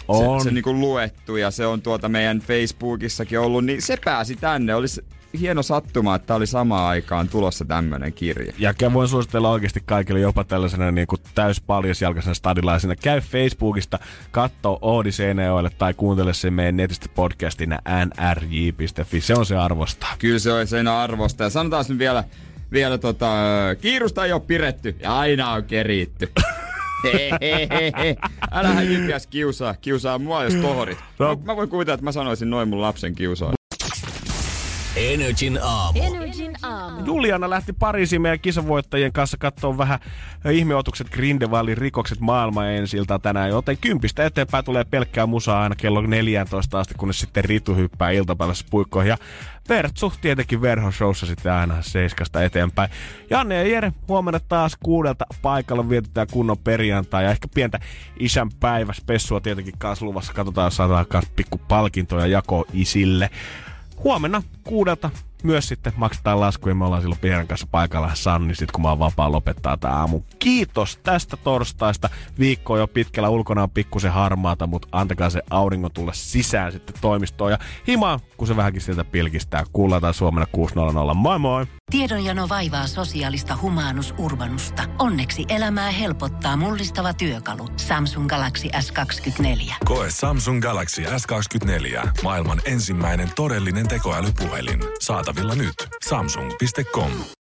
On. se, se niin kuin luettu ja se on tuota meidän Facebookissakin ollut, niin se pääsi tänne. Olisi hieno sattuma, että oli samaan aikaan tulossa tämmönen kirja. Ja voin suositella oikeasti kaikille jopa tällaisena niin kuin täyspaljoisjalkaisena stadilaisena. Käy Facebookista, katso Oodi Seinäjoelle tai kuuntele sen meidän netistä podcastina nrj.fi. Se on se arvostaa. Kyllä se on sen arvosta. Ja sanotaan nyt vielä, vielä tota, kiirusta ei ole piretty ja aina on keritty. Älähän jypiäs kiusaa, kiusaa mua jos tohorit. No. Mä, mä voin kuvitella, että mä sanoisin noin mun lapsen kiusaa. Energin aamu. Energin aamu. Juliana lähti Pariisiin meidän kisavoittajien kanssa katsoa vähän ihmeotukset Grindelwaldin rikokset maailman ensiltä tänään, joten kympistä eteenpäin tulee pelkkää musaa aina kello 14 asti, kunnes sitten Ritu hyppää iltapäivässä puikkoihin. Ja Vertsu tietenkin verhoshowssa sitten aina seiskasta eteenpäin. Janne ja Jere, huomenna taas kuudelta paikalla vietetään kunnon perjantai ja ehkä pientä isän päivä spessua tietenkin kanssa luvassa. Katsotaan, jos saadaan kanssa pikku palkintoja jako isille huomenna kuudelta myös sitten maksetaan laskuja. Me ollaan silloin Pieran kanssa paikalla Sanni, sit kun mä oon vapaa lopettaa tää aamu. Kiitos tästä torstaista. Viikko on jo pitkällä, ulkona on pikkusen harmaata, mutta antakaa se auringon tulla sisään sitten toimistoon. Ja himaa, kun se vähänkin sieltä pilkistää. Kuullaan taas huomenna 6.00. Moi moi! Tiedonjano vaivaa sosiaalista humanus urbanusta. Onneksi elämää helpottaa mullistava työkalu. Samsung Galaxy S24. Koe Samsung Galaxy S24. Maailman ensimmäinen todellinen tekoälypuhelin. Saatavilla nyt. Samsung.com.